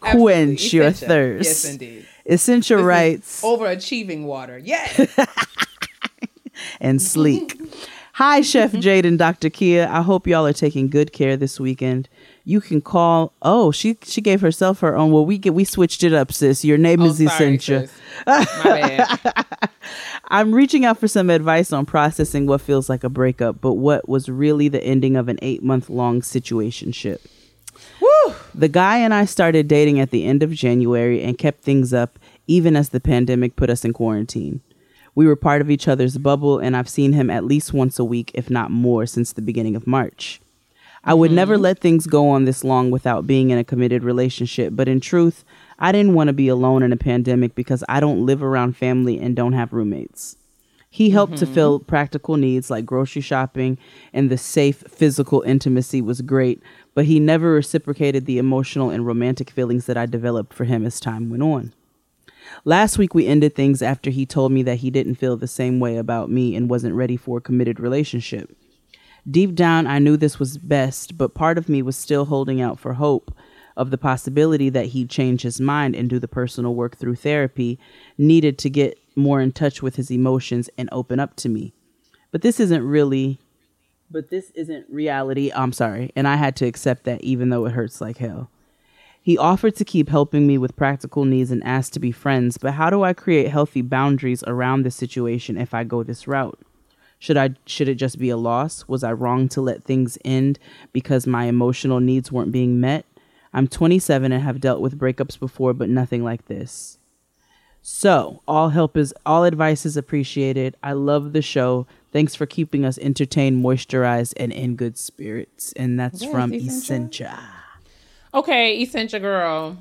Speaker 1: Quench your thirst.
Speaker 2: Yes, indeed.
Speaker 1: Essentia
Speaker 2: This
Speaker 1: writes
Speaker 2: overachieving water. Yes.
Speaker 1: and sleek. Hi, Chef Jade and Dr. Keia. I hope y'all are taking good care this weekend. You can call. Oh, she she gave herself her own. Well, we get we switched it up, sis. Your name
Speaker 2: Oh,
Speaker 1: is
Speaker 2: sorry,
Speaker 1: Essentia.
Speaker 2: sis. My bad.
Speaker 1: I'm reaching out for some advice on processing what feels like a breakup, but what was really the ending of an eight month long situationship.
Speaker 2: Woo.
Speaker 1: The guy and I started dating at the end of January and kept things up even as the pandemic put us in quarantine. We were part of each other's bubble, and I've seen him at least once a week, if not more, since the beginning of March. I would never mm-hmm. let things go on this long without being in a committed relationship, but in truth, I didn't want to be alone in a pandemic because I don't live around family and don't have roommates. He helped to mm-hmm. fill practical needs like grocery shopping, and the safe physical intimacy was great, but he never reciprocated the emotional and romantic feelings that I developed for him as time went on. Last week, we ended things after he told me that he didn't feel the same way about me and wasn't ready for a committed relationship. Deep down, I knew this was best, but part of me was still holding out for hope of the possibility that he'd change his mind and do the personal work through therapy needed to get more in touch with his emotions and open up to me. But this isn't really, but this isn't reality. I'm sorry. And I had to accept that even though it hurts like hell. He offered to keep helping me with practical needs and asked to be friends, but how do I create healthy boundaries around this situation if I go this route? Should I should it just be a loss? Was I wrong to let things end because my emotional needs weren't being met? I'm 27 and have dealt with breakups before, but nothing like this. So, all help is all advice is appreciated. I love the show. Thanks for keeping us entertained, moisturized, and in good spirits. And that's
Speaker 2: Yes,
Speaker 1: from
Speaker 2: Essentia.
Speaker 1: Essentia.
Speaker 2: Okay, Essentia girl.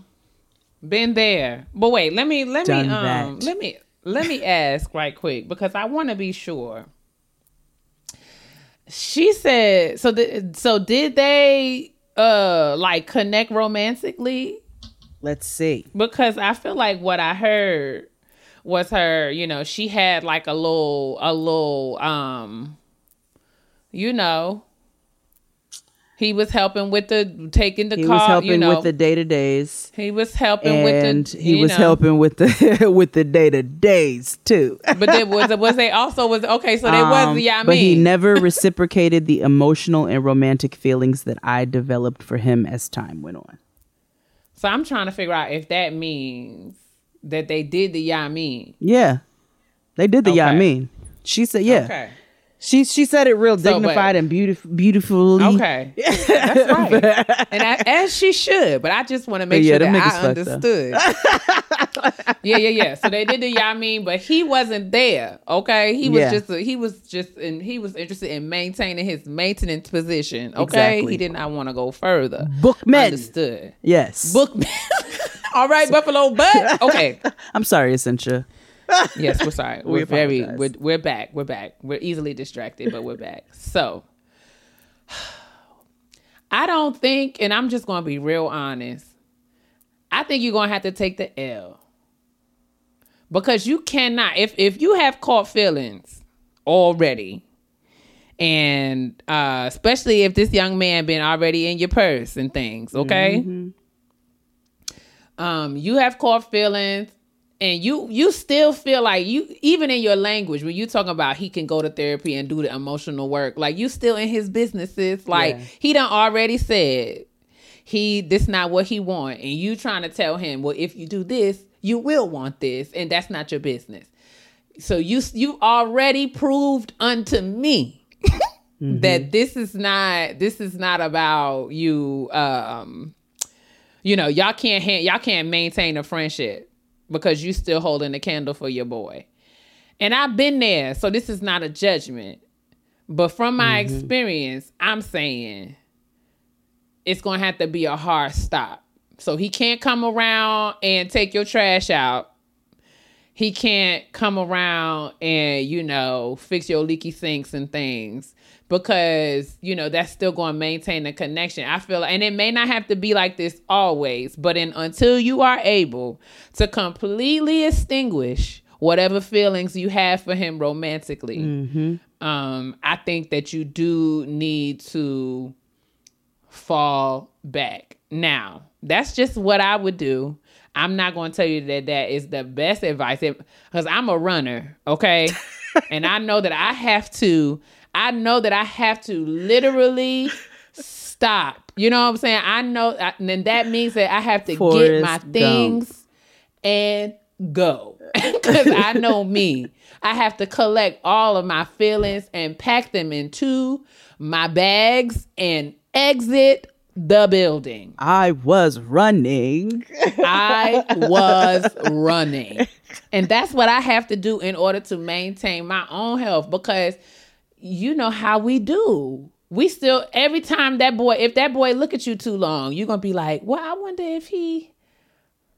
Speaker 2: Been there. But wait, let me let
Speaker 1: Done
Speaker 2: me um
Speaker 1: that.
Speaker 2: let me let me ask right quick because I want to be sure. She said so the, so did they uh like connect romantically?
Speaker 1: Let's see.
Speaker 2: because I feel like what I heard was her, you know, she had like a little a little um you know he was helping with the taking the
Speaker 1: He
Speaker 2: car,
Speaker 1: was helping
Speaker 2: you know.
Speaker 1: with the day to days.
Speaker 2: he was helping with the
Speaker 1: he was
Speaker 2: know.
Speaker 1: helping with the with the day to days too.
Speaker 2: But there was was they also was okay, so there was
Speaker 1: Um,
Speaker 2: yeah, I
Speaker 1: but he never reciprocated the emotional and romantic feelings that I developed for him as time went on.
Speaker 2: so I'm trying to figure out if that means that they did the yeah mean.
Speaker 1: Yeah, they did the.
Speaker 2: Okay.
Speaker 1: mean, she said yeah.
Speaker 2: Okay.
Speaker 1: She she said it real
Speaker 2: So, but-
Speaker 1: dignified and beautiful, beautifully.
Speaker 2: Okay, that's right, and I, as she should. But I just want to make
Speaker 1: Yeah,
Speaker 2: sure that I understood. yeah, yeah, yeah. So they did the I mean, but he wasn't there. Okay, he was
Speaker 1: Yeah.
Speaker 2: just he was just and he was interested in maintaining his maintenance position. Okay,
Speaker 1: Exactly.
Speaker 2: he did not want to go further.
Speaker 1: Bookmen.
Speaker 2: understood.
Speaker 1: Yes.
Speaker 2: Bookman. All right, Buffalo Butt. Okay.
Speaker 1: I'm sorry, Essentia.
Speaker 2: Yes, we're sorry.
Speaker 1: We
Speaker 2: We're very we're, we're back. We're back. We're easily distracted, but we're back. So I don't think, and I'm just gonna be real honest. I think you're gonna have to take the L. Because you cannot, if if you have caught feelings already, and uh especially if this young man been already in your purse and things, okay? um you have caught feelings and you you still feel like you even in your language when you talking about he can go to therapy and do the emotional work like you still in his businesses. Like
Speaker 1: Yeah.
Speaker 2: he done already said he this not what he want and you trying to tell him well if you do this you will want this and that's not your business. So you you already proved unto me that this is not this is not about you um you know y'all can't ha- y'all can't maintain a friendship because you still holding the candle for your boy And I've been there, so this is not a judgment. But from my
Speaker 1: Mm-hmm.
Speaker 2: experience, I'm saying it's going to have to be a hard stop. So he can't come around and take your trash out. He can't come around and, you know, fix your leaky sinks and things because, you know, that's still going to maintain the connection. I feel and it may not have to be like this always, but in until you are able to completely extinguish whatever feelings you have for him romantically, um, I think that you do need to fall back. Now, that's just what I would do. I'm not going to tell you that that is the best advice because I'm a runner, okay? and I know that I have to, I know that I have to literally stop. You know what I'm saying? I know, and then that means that I have to get
Speaker 1: Forrest
Speaker 2: my
Speaker 1: Gump.
Speaker 2: things and go because I know me. I have to collect all of my feelings and pack them into my bags and exit the building.
Speaker 1: I was running.
Speaker 2: I was running. And that's what I have to do in order to maintain my own health because you know how we do. We still every time that boy if that boy look at you too long, you're going to be like, "Well, I wonder if he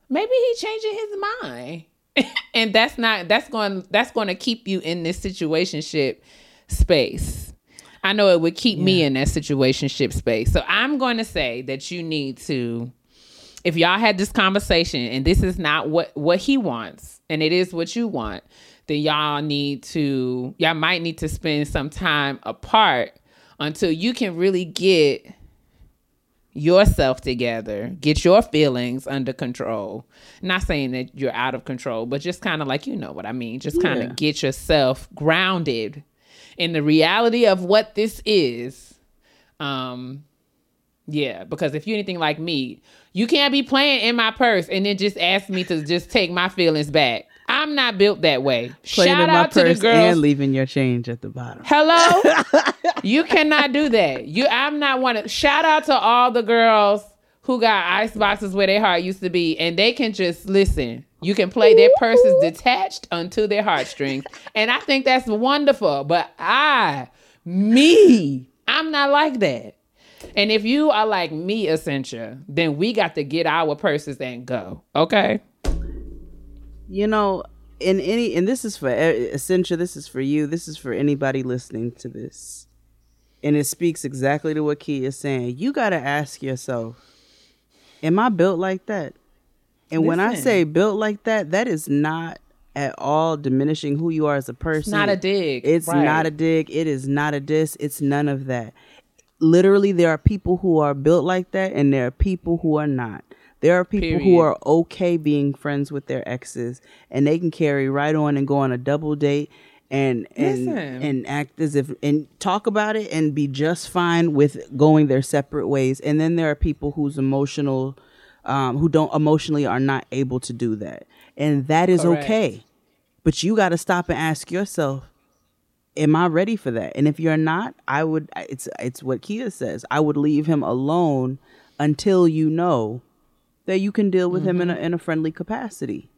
Speaker 2: maybe he changing his mind." and that's not that's going that's going to keep you in this situationship space. I know it would keep me in that situationship space. So I'm going to say that you need to if y'all had this conversation and this is not what what he wants and it is what you want then y'all need to y'all might need to spend some time apart until you can really get yourself together get your feelings under control not saying that you're out of control but just kind of like you know what i mean just kind
Speaker 1: Yeah.
Speaker 2: of get yourself grounded in the reality of what this is um yeah, because if you're anything like me, you can't be playing in my purse and then just ask me to just take my feelings back. I'm not built that way.
Speaker 1: Playing
Speaker 2: Shout out to the girls.
Speaker 1: and leaving your change at the bottom.
Speaker 2: Hello? you cannot do that. You I'm not one of shout out to all the girls who got ice boxes where their heart used to be and they can just listen. You can play their purses detached unto their heartstrings. And I think that's wonderful. But I, me, I'm not like that. And if you are like me, Essentia, then we got to get our purses and go. Okay?
Speaker 1: You know, in any, and this is for eh, e- Essentia, this is for you, this is for anybody listening to this. And it speaks exactly to what Key is saying. You got to ask yourself, am I built like that? And when I say built like that, that is not at all diminishing who you are as a person.
Speaker 2: It's not a dig,
Speaker 1: It's
Speaker 2: right.
Speaker 1: not a dig. It is not a diss. It's none of that. Literally, there are people who are built like that, and there are people who are not. There are people who are okay being friends with their exes, and they can carry right on and go on a double date and and
Speaker 2: Listen.
Speaker 1: and act as if and talk about it and be just fine with going their separate ways. And then there are people whose emotional, um, who don't emotionally are not able to do that, and that is
Speaker 2: Correct.
Speaker 1: okay. But you got to stop and ask yourself, am I ready for that? And if you're not, I would it's it's what Keia says. I would leave him alone until you know that you can deal with him in a mm-hmm. in a friendly capacity.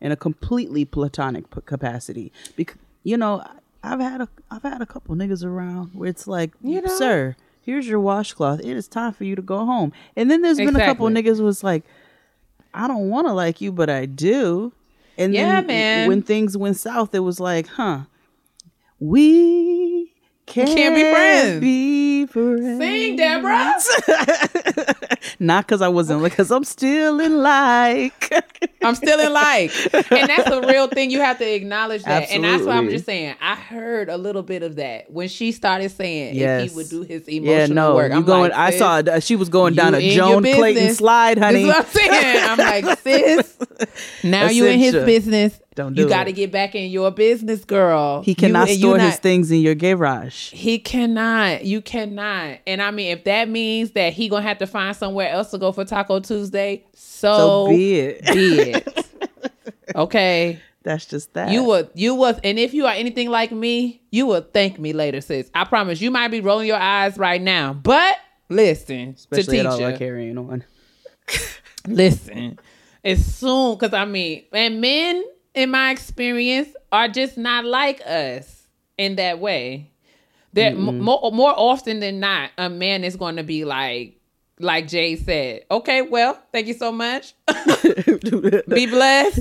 Speaker 1: In a completely platonic p- capacity. Because you know, I've had a I've had a couple niggas around where it's like,
Speaker 2: You know?
Speaker 1: sir, here's your washcloth. It is time for you to go home. And then there's been a couple niggas was like, I don't want to like you, but I do. And
Speaker 2: Yeah,
Speaker 1: then
Speaker 2: man.
Speaker 1: when things went south, it was like, huh, we can't,
Speaker 2: can't be friends.
Speaker 1: Be friends.
Speaker 2: Sing, Deborah.
Speaker 1: Not because I wasn't, because I'm still in like.
Speaker 2: I'm still in like. And that's a real thing. You have to acknowledge that. And that's why I'm just saying, I heard a little bit of that when she started saying if he would do his emotional
Speaker 1: yeah, no,
Speaker 2: work.
Speaker 1: you
Speaker 2: I'm
Speaker 1: going?
Speaker 2: like,
Speaker 1: I saw uh, she was going down a Joan Clayton slide, honey.
Speaker 2: This is what I'm saying. I'm like, sis, now you in his business.
Speaker 1: Don't
Speaker 2: you
Speaker 1: do
Speaker 2: got to get back in your business, girl.
Speaker 1: he cannot
Speaker 2: you
Speaker 1: store his
Speaker 2: not-
Speaker 1: things in your garage.
Speaker 2: He cannot. You cannot. And I mean, if that means that he gonna have to find somewhere else to go for Taco Tuesday, so,
Speaker 1: So be it.
Speaker 2: Be it. okay.
Speaker 1: That's just that.
Speaker 2: You would, you was, and if you are anything like me, you will thank me later, sis. I promise. You might be rolling your eyes right now, but listen
Speaker 1: especially
Speaker 2: to
Speaker 1: at all carrying on.
Speaker 2: Listen, as soon because I mean, and men, in my experience, are just not like us in that way. That m- more, more often than not, a man is going to be like, like Jay said, okay, well, thank you so much. be blessed.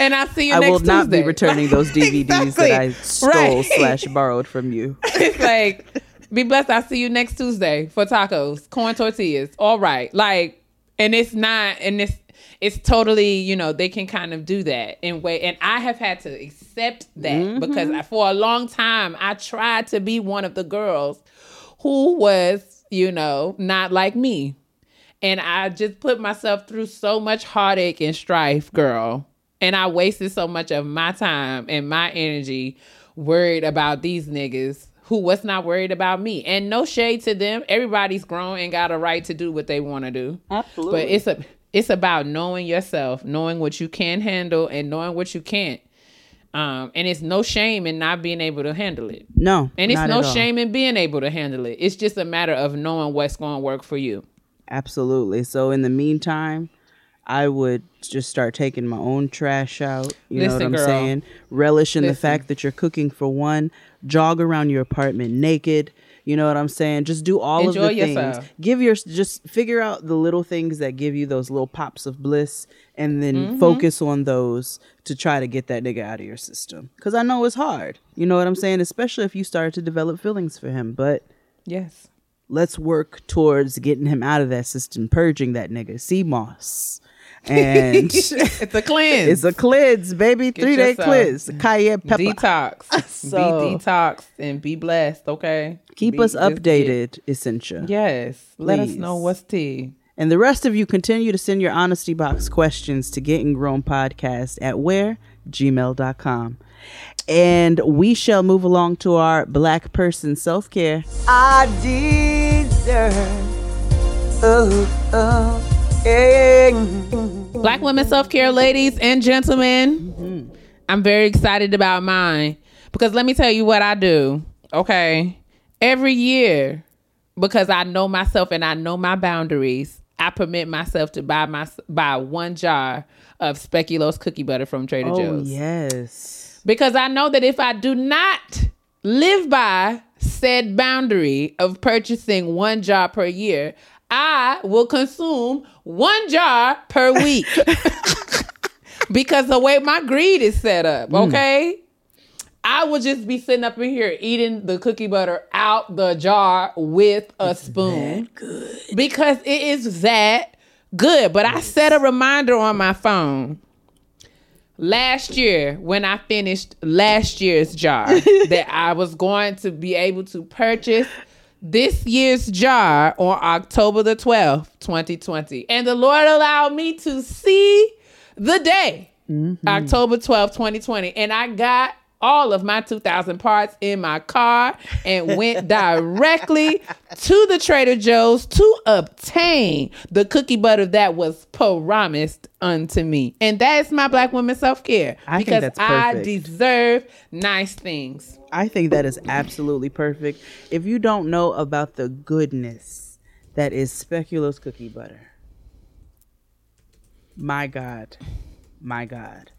Speaker 2: And I'll see you next Tuesday.
Speaker 1: I
Speaker 2: next
Speaker 1: will not
Speaker 2: Tuesday.
Speaker 1: be returning those DVDs
Speaker 2: Exactly.
Speaker 1: that I stole
Speaker 2: Right.
Speaker 1: slash borrowed from you.
Speaker 2: it's like, be blessed. I'll see you next Tuesday for tacos, corn tortillas. All right. Like, and it's not, and it's, it's totally, you know, they can kind of do that in way. And I have had to accept that mm-hmm. because I, for a long time, I tried to be one of the girls who was, you know, not like me. And I just put myself through so much heartache and strife, girl. And I wasted so much of my time and my energy worried about these niggas who was not worried about me. And no shade to them. Everybody's grown and got a right to do what they want to do.
Speaker 1: Absolutely.
Speaker 2: But it's a it's about knowing yourself, knowing what you can handle and knowing what you can't. Um, and it's no shame in not being able to handle it.
Speaker 1: No.
Speaker 2: And it's no shame in being able to handle it. It's just a matter of knowing what's going to work for you.
Speaker 1: Absolutely. So in the meantime, I would just start taking my own trash out. You know what I'm
Speaker 2: girl.
Speaker 1: saying? Relish in the fact that you're cooking for one. Jog around your apartment naked. You know what I'm saying? Just do all
Speaker 2: Enjoy
Speaker 1: of the
Speaker 2: yourself.
Speaker 1: things. Give your just figure out the little things that give you those little pops of bliss, and then
Speaker 2: Mm-hmm.
Speaker 1: focus on those to try to get that nigga out of your system. Because I know it's hard. You know what I'm saying? Especially if you start to develop feelings for him, but
Speaker 2: Yes.
Speaker 1: let's work towards getting him out of that system, purging that nigga. Sea moss. And
Speaker 2: it's a cleanse.
Speaker 1: it's a cleanse, baby. Three day cleanse. Cayenne pepper.
Speaker 2: detox.
Speaker 1: So-
Speaker 2: be detoxed and be blessed. Okay.
Speaker 1: Keep
Speaker 2: Be-
Speaker 1: us updated, Essentia.
Speaker 2: get- yes. Let us know what's tea.
Speaker 1: And the rest of you continue to send your honesty box questions to Getting Grown Podcast at where? Gmail.com. And we shall move along to our black person self care.
Speaker 4: I deserve. Oh, oh, yeah.
Speaker 2: Black women self care, ladies and gentlemen.
Speaker 1: Mm-hmm.
Speaker 2: I'm very excited about mine because let me tell you what I do. Okay. Every year, because I know myself and I know my boundaries, I permit myself to buy my buy one jar of speculoos cookie butter from Trader
Speaker 1: Oh,
Speaker 2: Joe's.
Speaker 1: yes.
Speaker 2: Because I know that if I do not live by said boundary of purchasing one jar per year, I will consume one jar per week. because the way my greed is set up, okay? I will just be sitting up in here eating the cookie butter out the jar with a spoon. Because it is that good. But I set a reminder on my phone last year when I finished last year's jar that I was going to be able to purchase this year's jar on October the 12th, 2020. And the Lord allowed me to see the day, mm-hmm. October 12th, 2020. And I got all of my 2000 parts in my car and went directly to the Trader Joe's to obtain the cookie butter that was promised unto me. And that is my black woman self-care
Speaker 1: I think
Speaker 2: because I deserve nice things.
Speaker 1: I think that is absolutely perfect. If you don't know about the goodness that is speculoos cookie butter, my God, my God,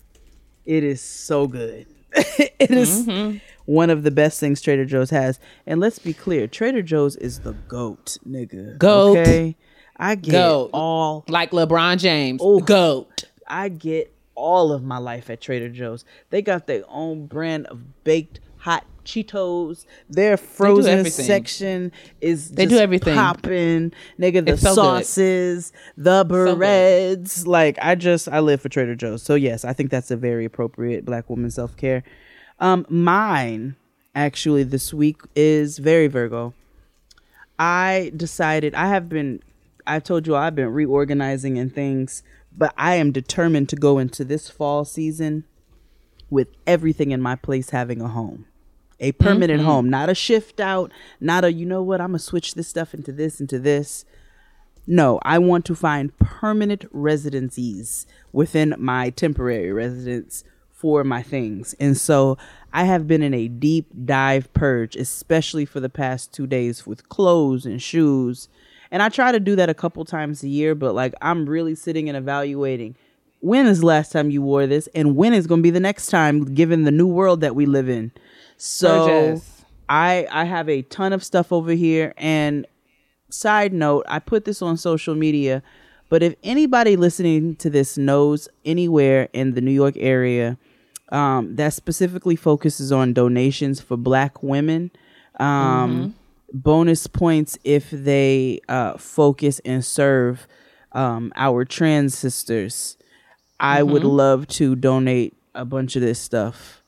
Speaker 1: it is so good. it is
Speaker 2: Mm-hmm.
Speaker 1: one of the best things Trader Joe's has. And let's be clear, Trader Joe's is the goat, nigga.
Speaker 2: Goat.
Speaker 1: Okay, I get
Speaker 2: Goat.
Speaker 1: all
Speaker 2: Like LeBron James.
Speaker 1: Oh.
Speaker 2: Goat.
Speaker 1: I get all of my life at Trader Joe's. They got their own brand of baked hot Cheetos. Their frozen section is
Speaker 2: They
Speaker 1: just
Speaker 2: do everything.
Speaker 1: popping. Nigga, the
Speaker 2: so good.
Speaker 1: sauces, the
Speaker 2: good.
Speaker 1: breads. like I just I live for Trader Joe's. So yes, I think that's a very appropriate black woman self care. Um, mine actually this week is very Virgo. I decided I have been I told you I've been reorganizing and things, but I am determined to go into this fall season with everything in my place having a home. A permanent mm-hmm. home, not a shift out, not a you know what, I'm going to switch this stuff into this into this. No, I want to find permanent residencies within my temporary residence for my things. And so I have been in a deep dive purge, especially for the past two days with clothes and shoes. And I try to do that a couple times a year, but like I'm really sitting and evaluating when is the last time you wore this and when is going to be the next time given the new world that we live in. So
Speaker 2: Gorgeous.
Speaker 1: I I have a ton of stuff over here and side note, I put this on social media, but if anybody listening to this knows anywhere in the New York area um, that specifically focuses on donations for black women, um, bonus points if they uh, focus and serve um, our trans sisters. I would love to donate a bunch of this stuff,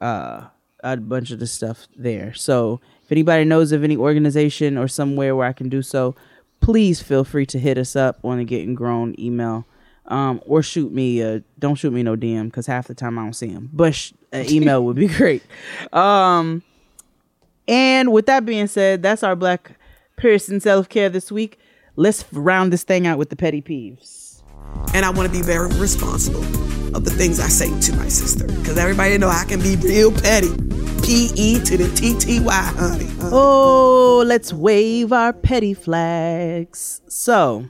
Speaker 1: uh, a bunch of the stuff there. So if anybody knows of any organization or somewhere where I can do so, please feel free to hit us up on the Getting Grown email. Um, or shoot me. Uh, don't shoot me no DM because half the time I don't see them. But sh- an email would be great. Um, and with that being said, that's our Black person self care this week. Let's round this thing out with the petty peeves.
Speaker 5: And I want to be very responsible of the things I say to my sister. Because everybody know I can be real petty. P E to the T T Y, honey. Uh,
Speaker 1: Oh, let's wave our petty flags. So,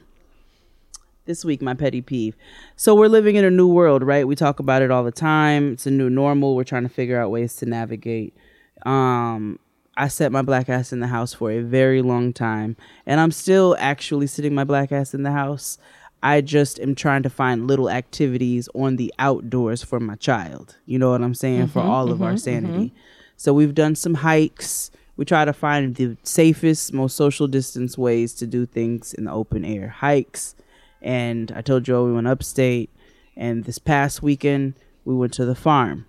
Speaker 1: this week, my petty peeve. So, we're living in a new world, right? We talk about it all the time. It's a new normal. We're trying to figure out ways to navigate. Um, I set my black ass in the house for a very long time, and I'm still actually sitting my black ass in the house. I just am trying to find little activities on the outdoors for my child. You know what I'm saying? for mm-hmm, all of our mm-hmm, sanity. Mm-hmm. So we've done some hikes. We try to find the safest, most social distance ways to do things in the open air. Hikes. And I told Joe we went upstate. And this past weekend, we went to the farm.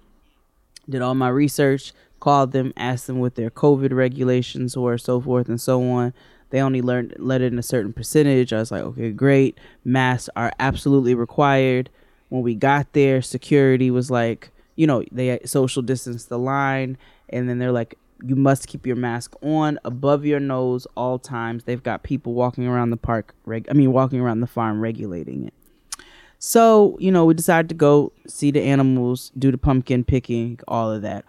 Speaker 1: Did all my research, called them, asked them what their COVID regulations were, so forth and so on. They only learned let in a certain percentage. I was like, okay, great. Masks are absolutely required. When we got there, security was like, you know, they social distance the line, and then they're like, you must keep your mask on above your nose all times. They've got people walking around the park, reg- I mean, walking around the farm regulating it. So, you know, we decided to go see the animals, do the pumpkin picking, all of that.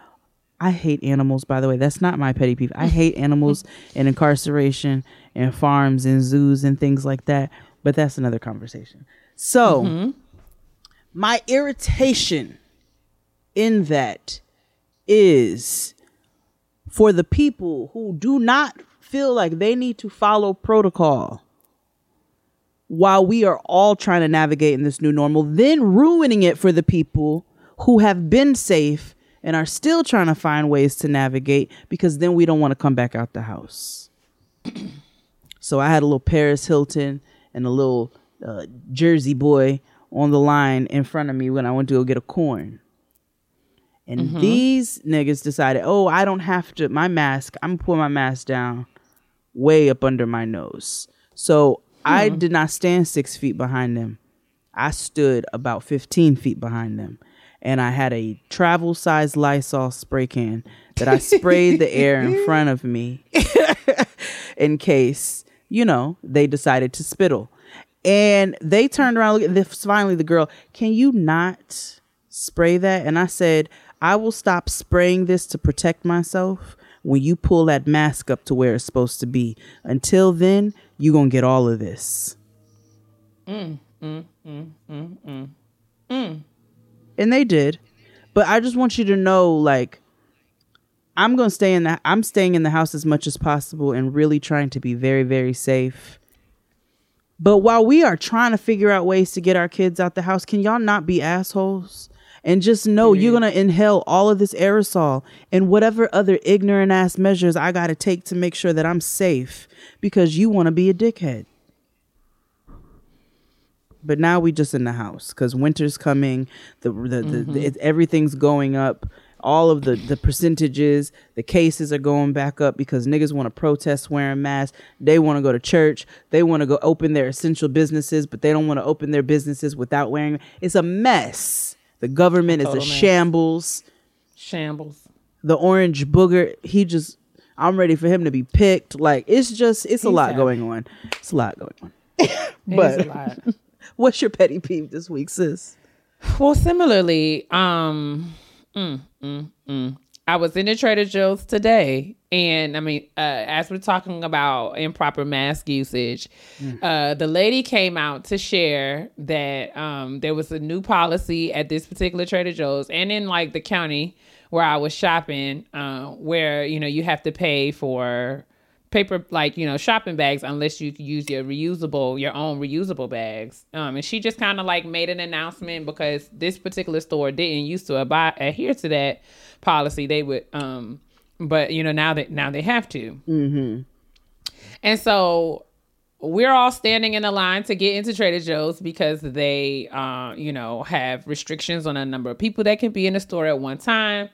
Speaker 1: I hate animals, by the way. That's not my petty peeve. I hate animals and incarceration and farms and zoos and things like that. But that's another conversation. So, mm-hmm. my irritation in that is for the people who do not feel like they need to follow protocol while we are all trying to navigate in this new normal, then ruining it for the people who have been safe and are still trying to find ways to navigate because then we don't want to come back out the house. so I had a little Paris Hilton and a little uh, Jersey boy on the line in front of me when I went to go get a corn. And these niggas decided, oh, I don't have to, my mask, I'm gonna pull my mask down way up under my nose. So I did not stand six feet behind them. I stood about 15 feet behind them. And I had a travel size Lysol spray can that I sprayed the air in front of me in case, you know, they decided to spittle. And they turned around, look at this. Finally, the girl, can you not spray that? And I said, I will stop spraying this to protect myself when you pull that mask up to where it's supposed to be. Until then, you're going to get all of this. Mm, mm, mm, And they did. But I just want you to know, like, I'm gonna stay in the I'm staying in the house as much as possible and really trying to be very, very safe. But while we are trying to figure out ways to get our kids out the house, can y'all not be assholes? And just know you're gonna inhale all of this aerosol and whatever other ignorant ass measures I gotta take to make sure that I'm safe because you wanna be a dickhead. But now we just in the house because winter's coming. The the, the, the everything's going up. All of the the percentages, the cases are going back up because niggas want to protest wearing masks. They want to go to church. They want to go open their essential businesses, but they don't want to open their businesses without wearing. It's a mess. The government is a
Speaker 2: mess.
Speaker 1: shambles.
Speaker 2: Shambles.
Speaker 1: The orange booger, he just. I'm ready for him to be picked. Like it's just, it's a lot
Speaker 2: happy.
Speaker 1: going on. It's a lot going on.
Speaker 2: But.
Speaker 1: What's your petty peeve this week, sis?
Speaker 2: Well, similarly, um, mm, mm, mm. I was in the Trader Joe's today, and I mean, uh, as we're talking about improper mask usage, uh, the lady came out to share that um, there was a new policy at this particular Trader Joe's and in like the county where I was shopping, uh, where you know you have to pay for paper like you know shopping bags unless you use your reusable your own reusable bags um and she just kind of like made an announcement because this particular store didn't used to abide adhere to that policy they would um but you know now that now they have to mm-hmm. and so we're all standing in a line to get into Trader Joe's because they, uh, you know, have restrictions on a number of people that can be in the store at one time.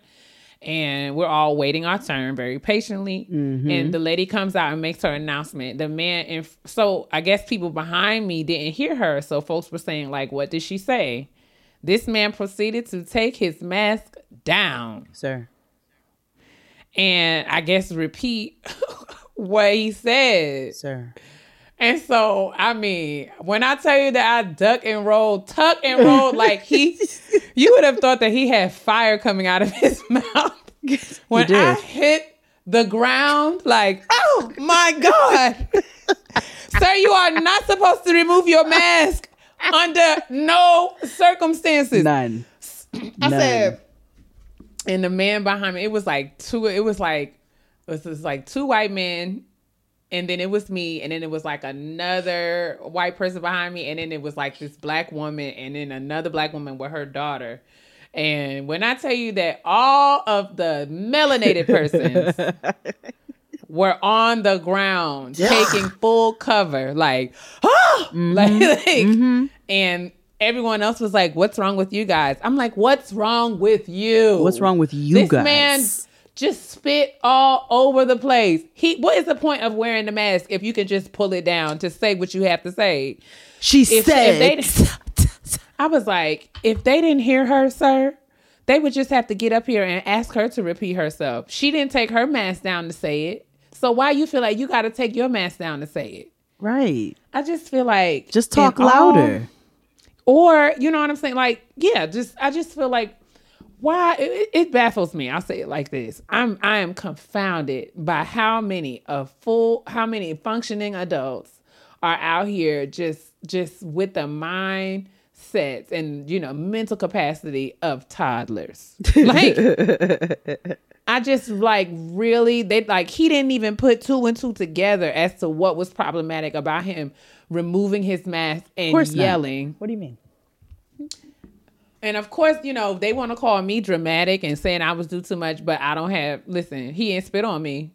Speaker 2: And we're all waiting our turn very patiently. Mm-hmm. And the lady comes out and makes her announcement. The man, and so I guess people behind me didn't hear her. So folks were saying, like, what did she say? This man proceeded to take his mask down
Speaker 1: Sir.
Speaker 2: and I guess repeat what he said.
Speaker 1: Sir.
Speaker 2: And so, I mean, when I tell you that I duck and roll, tuck and roll, like he, you would have thought that he had fire coming out of his mouth. When. I hit the ground, like, oh my God. Sir, you are not supposed to remove your mask under no circumstances.
Speaker 1: None.
Speaker 2: I
Speaker 1: None.
Speaker 2: said, and the man behind me, it was like two, it was like, it was like two white men, and then it was me, and then it was like another white person behind me, and then it was like this black woman, and then another black woman with her daughter. And when I tell you that all of the melanated persons were on the ground taking full cover, like, ah! like, like and everyone else was like, "What's wrong with you guys?" I'm like, "What's wrong with you?
Speaker 1: What's wrong with you
Speaker 2: this
Speaker 1: guys?
Speaker 2: man just spit all over the place. He, what is the point of wearing the mask if you can just pull it down to say what you have to say?
Speaker 1: She
Speaker 2: If, if they, I was like, if they didn't hear her, sir, they would just have to get up here and ask her to repeat herself. She didn't take her mask down to say it. So why you feel like you got to take your mask down to say it?
Speaker 1: right.
Speaker 2: I just feel like
Speaker 1: Just talk
Speaker 2: in all-
Speaker 1: louder.
Speaker 2: or you know what I'm saying? Like, yeah, just I just feel like why it, it baffles me. I'll say it like this: I'm I am confounded by how many of full, how many functioning adults are out here just just with the mindsets and you know mental capacity of toddlers. Like. I just like really they like he didn't even put two and two together as to what was problematic about him removing his mask and
Speaker 1: course not.
Speaker 2: yelling.
Speaker 1: What do you mean?
Speaker 2: And of course, you know, they want to call me dramatic and saying I was do too much, but I don't have listen, he ain't spit on me.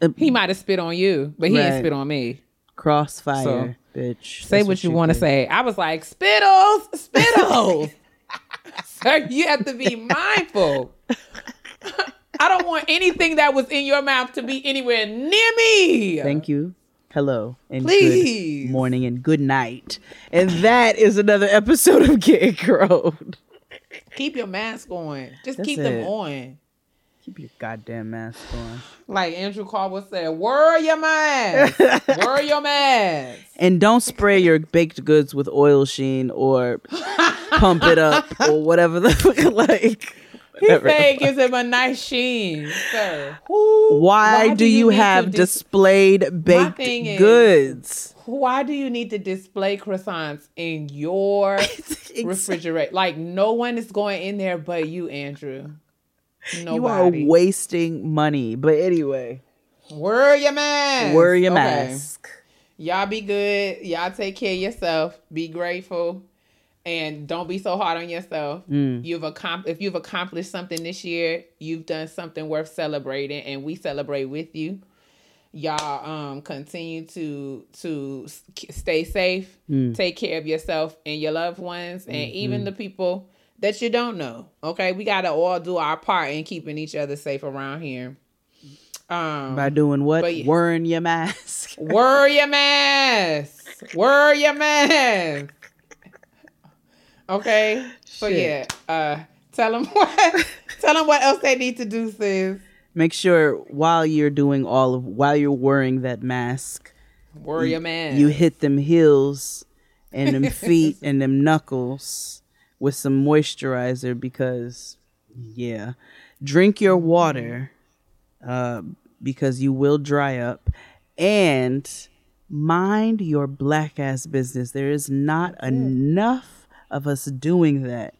Speaker 1: Uh,
Speaker 2: He might have spit on you, but he ain't spit on me.
Speaker 1: Crossfire, bitch.
Speaker 2: Say
Speaker 1: That's
Speaker 2: what you want to say. I was like, Spittles, Spittles. Sir, you have to be mindful. I don't want anything that was in your mouth to be anywhere near me.
Speaker 1: Thank you. Hello and
Speaker 2: Please.
Speaker 1: good morning and good night. And that is another episode of Get Grown.
Speaker 2: Keep your mask on. Just
Speaker 1: That's
Speaker 2: keep
Speaker 1: it.
Speaker 2: them on.
Speaker 1: Keep your goddamn mask on.
Speaker 2: Like Andrew Carver said, wear your mask. wear your mask.
Speaker 1: And don't spray your baked goods with oil sheen or pump it up or whatever the fuck like.
Speaker 2: Said it gives him a nice sheen, sir. Who,
Speaker 1: Why, do you,
Speaker 2: to
Speaker 1: have
Speaker 2: dis-
Speaker 1: displayed baked
Speaker 2: thing is-
Speaker 1: goods?
Speaker 2: Why do you need to display croissants in your refrigerator? Like no one is going in there but you, Andrew. Nobody.
Speaker 1: You are wasting money. But anyway,
Speaker 2: Wear your mask.
Speaker 1: wear your
Speaker 2: Okay.
Speaker 1: mask.
Speaker 2: Y'all be good. Y'all take care of yourself. Be grateful. And don't be so hard on yourself.
Speaker 1: Mm.
Speaker 2: You've accom- if you've accomplished something this year, you've done something worth celebrating, and we celebrate with you. Y'all um continue to to stay safe,
Speaker 1: Mm.
Speaker 2: take care of yourself and your loved ones, and even
Speaker 1: Mm-hmm.
Speaker 2: the people that you don't know. Okay, we gotta all do our part in keeping each other safe around here. Um,
Speaker 1: By doing what?
Speaker 2: but.
Speaker 1: Wearing your mask.
Speaker 2: Wear your mask. Wear your mask. Okay. So
Speaker 1: Shit.
Speaker 2: yeah, uh, tell them what. tell them what else they need to do, sis.
Speaker 1: Make sure while you're doing all of while you're wearing that mask,
Speaker 2: Wear your mask.
Speaker 1: you hit them heels and them feet and them knuckles with some moisturizer because Yeah. Drink your water uh, because you will dry up. And mind your black ass business. There is not enough of us doing that.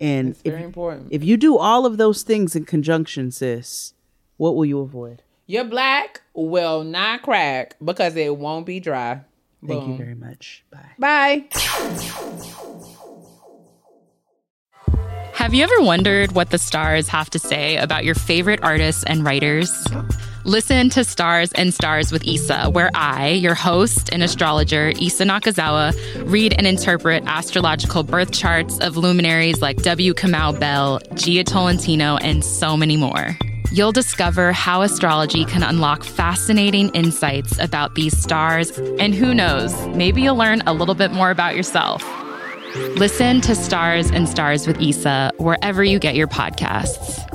Speaker 1: And
Speaker 2: It's
Speaker 1: if,
Speaker 2: very important.
Speaker 1: if you do all of those things in conjunction, sis, what will you avoid?
Speaker 2: Your black will not crack because it won't be dry.
Speaker 1: Thank you very much. Bye.
Speaker 2: Bye.
Speaker 6: Have you ever wondered what the stars have to say about your favorite artists and writers? Listen to Stars and Stars with Issa, where I, your host and astrologer, Issa Nakazawa, read and interpret astrological birth charts of luminaries like W. Kamau Bell, Jia Tolentino, and so many more. You'll discover how astrology can unlock fascinating insights about these stars, and who knows, maybe you'll learn a little bit more about yourself. Listen to Stars and Stars with Issa wherever you get your podcasts.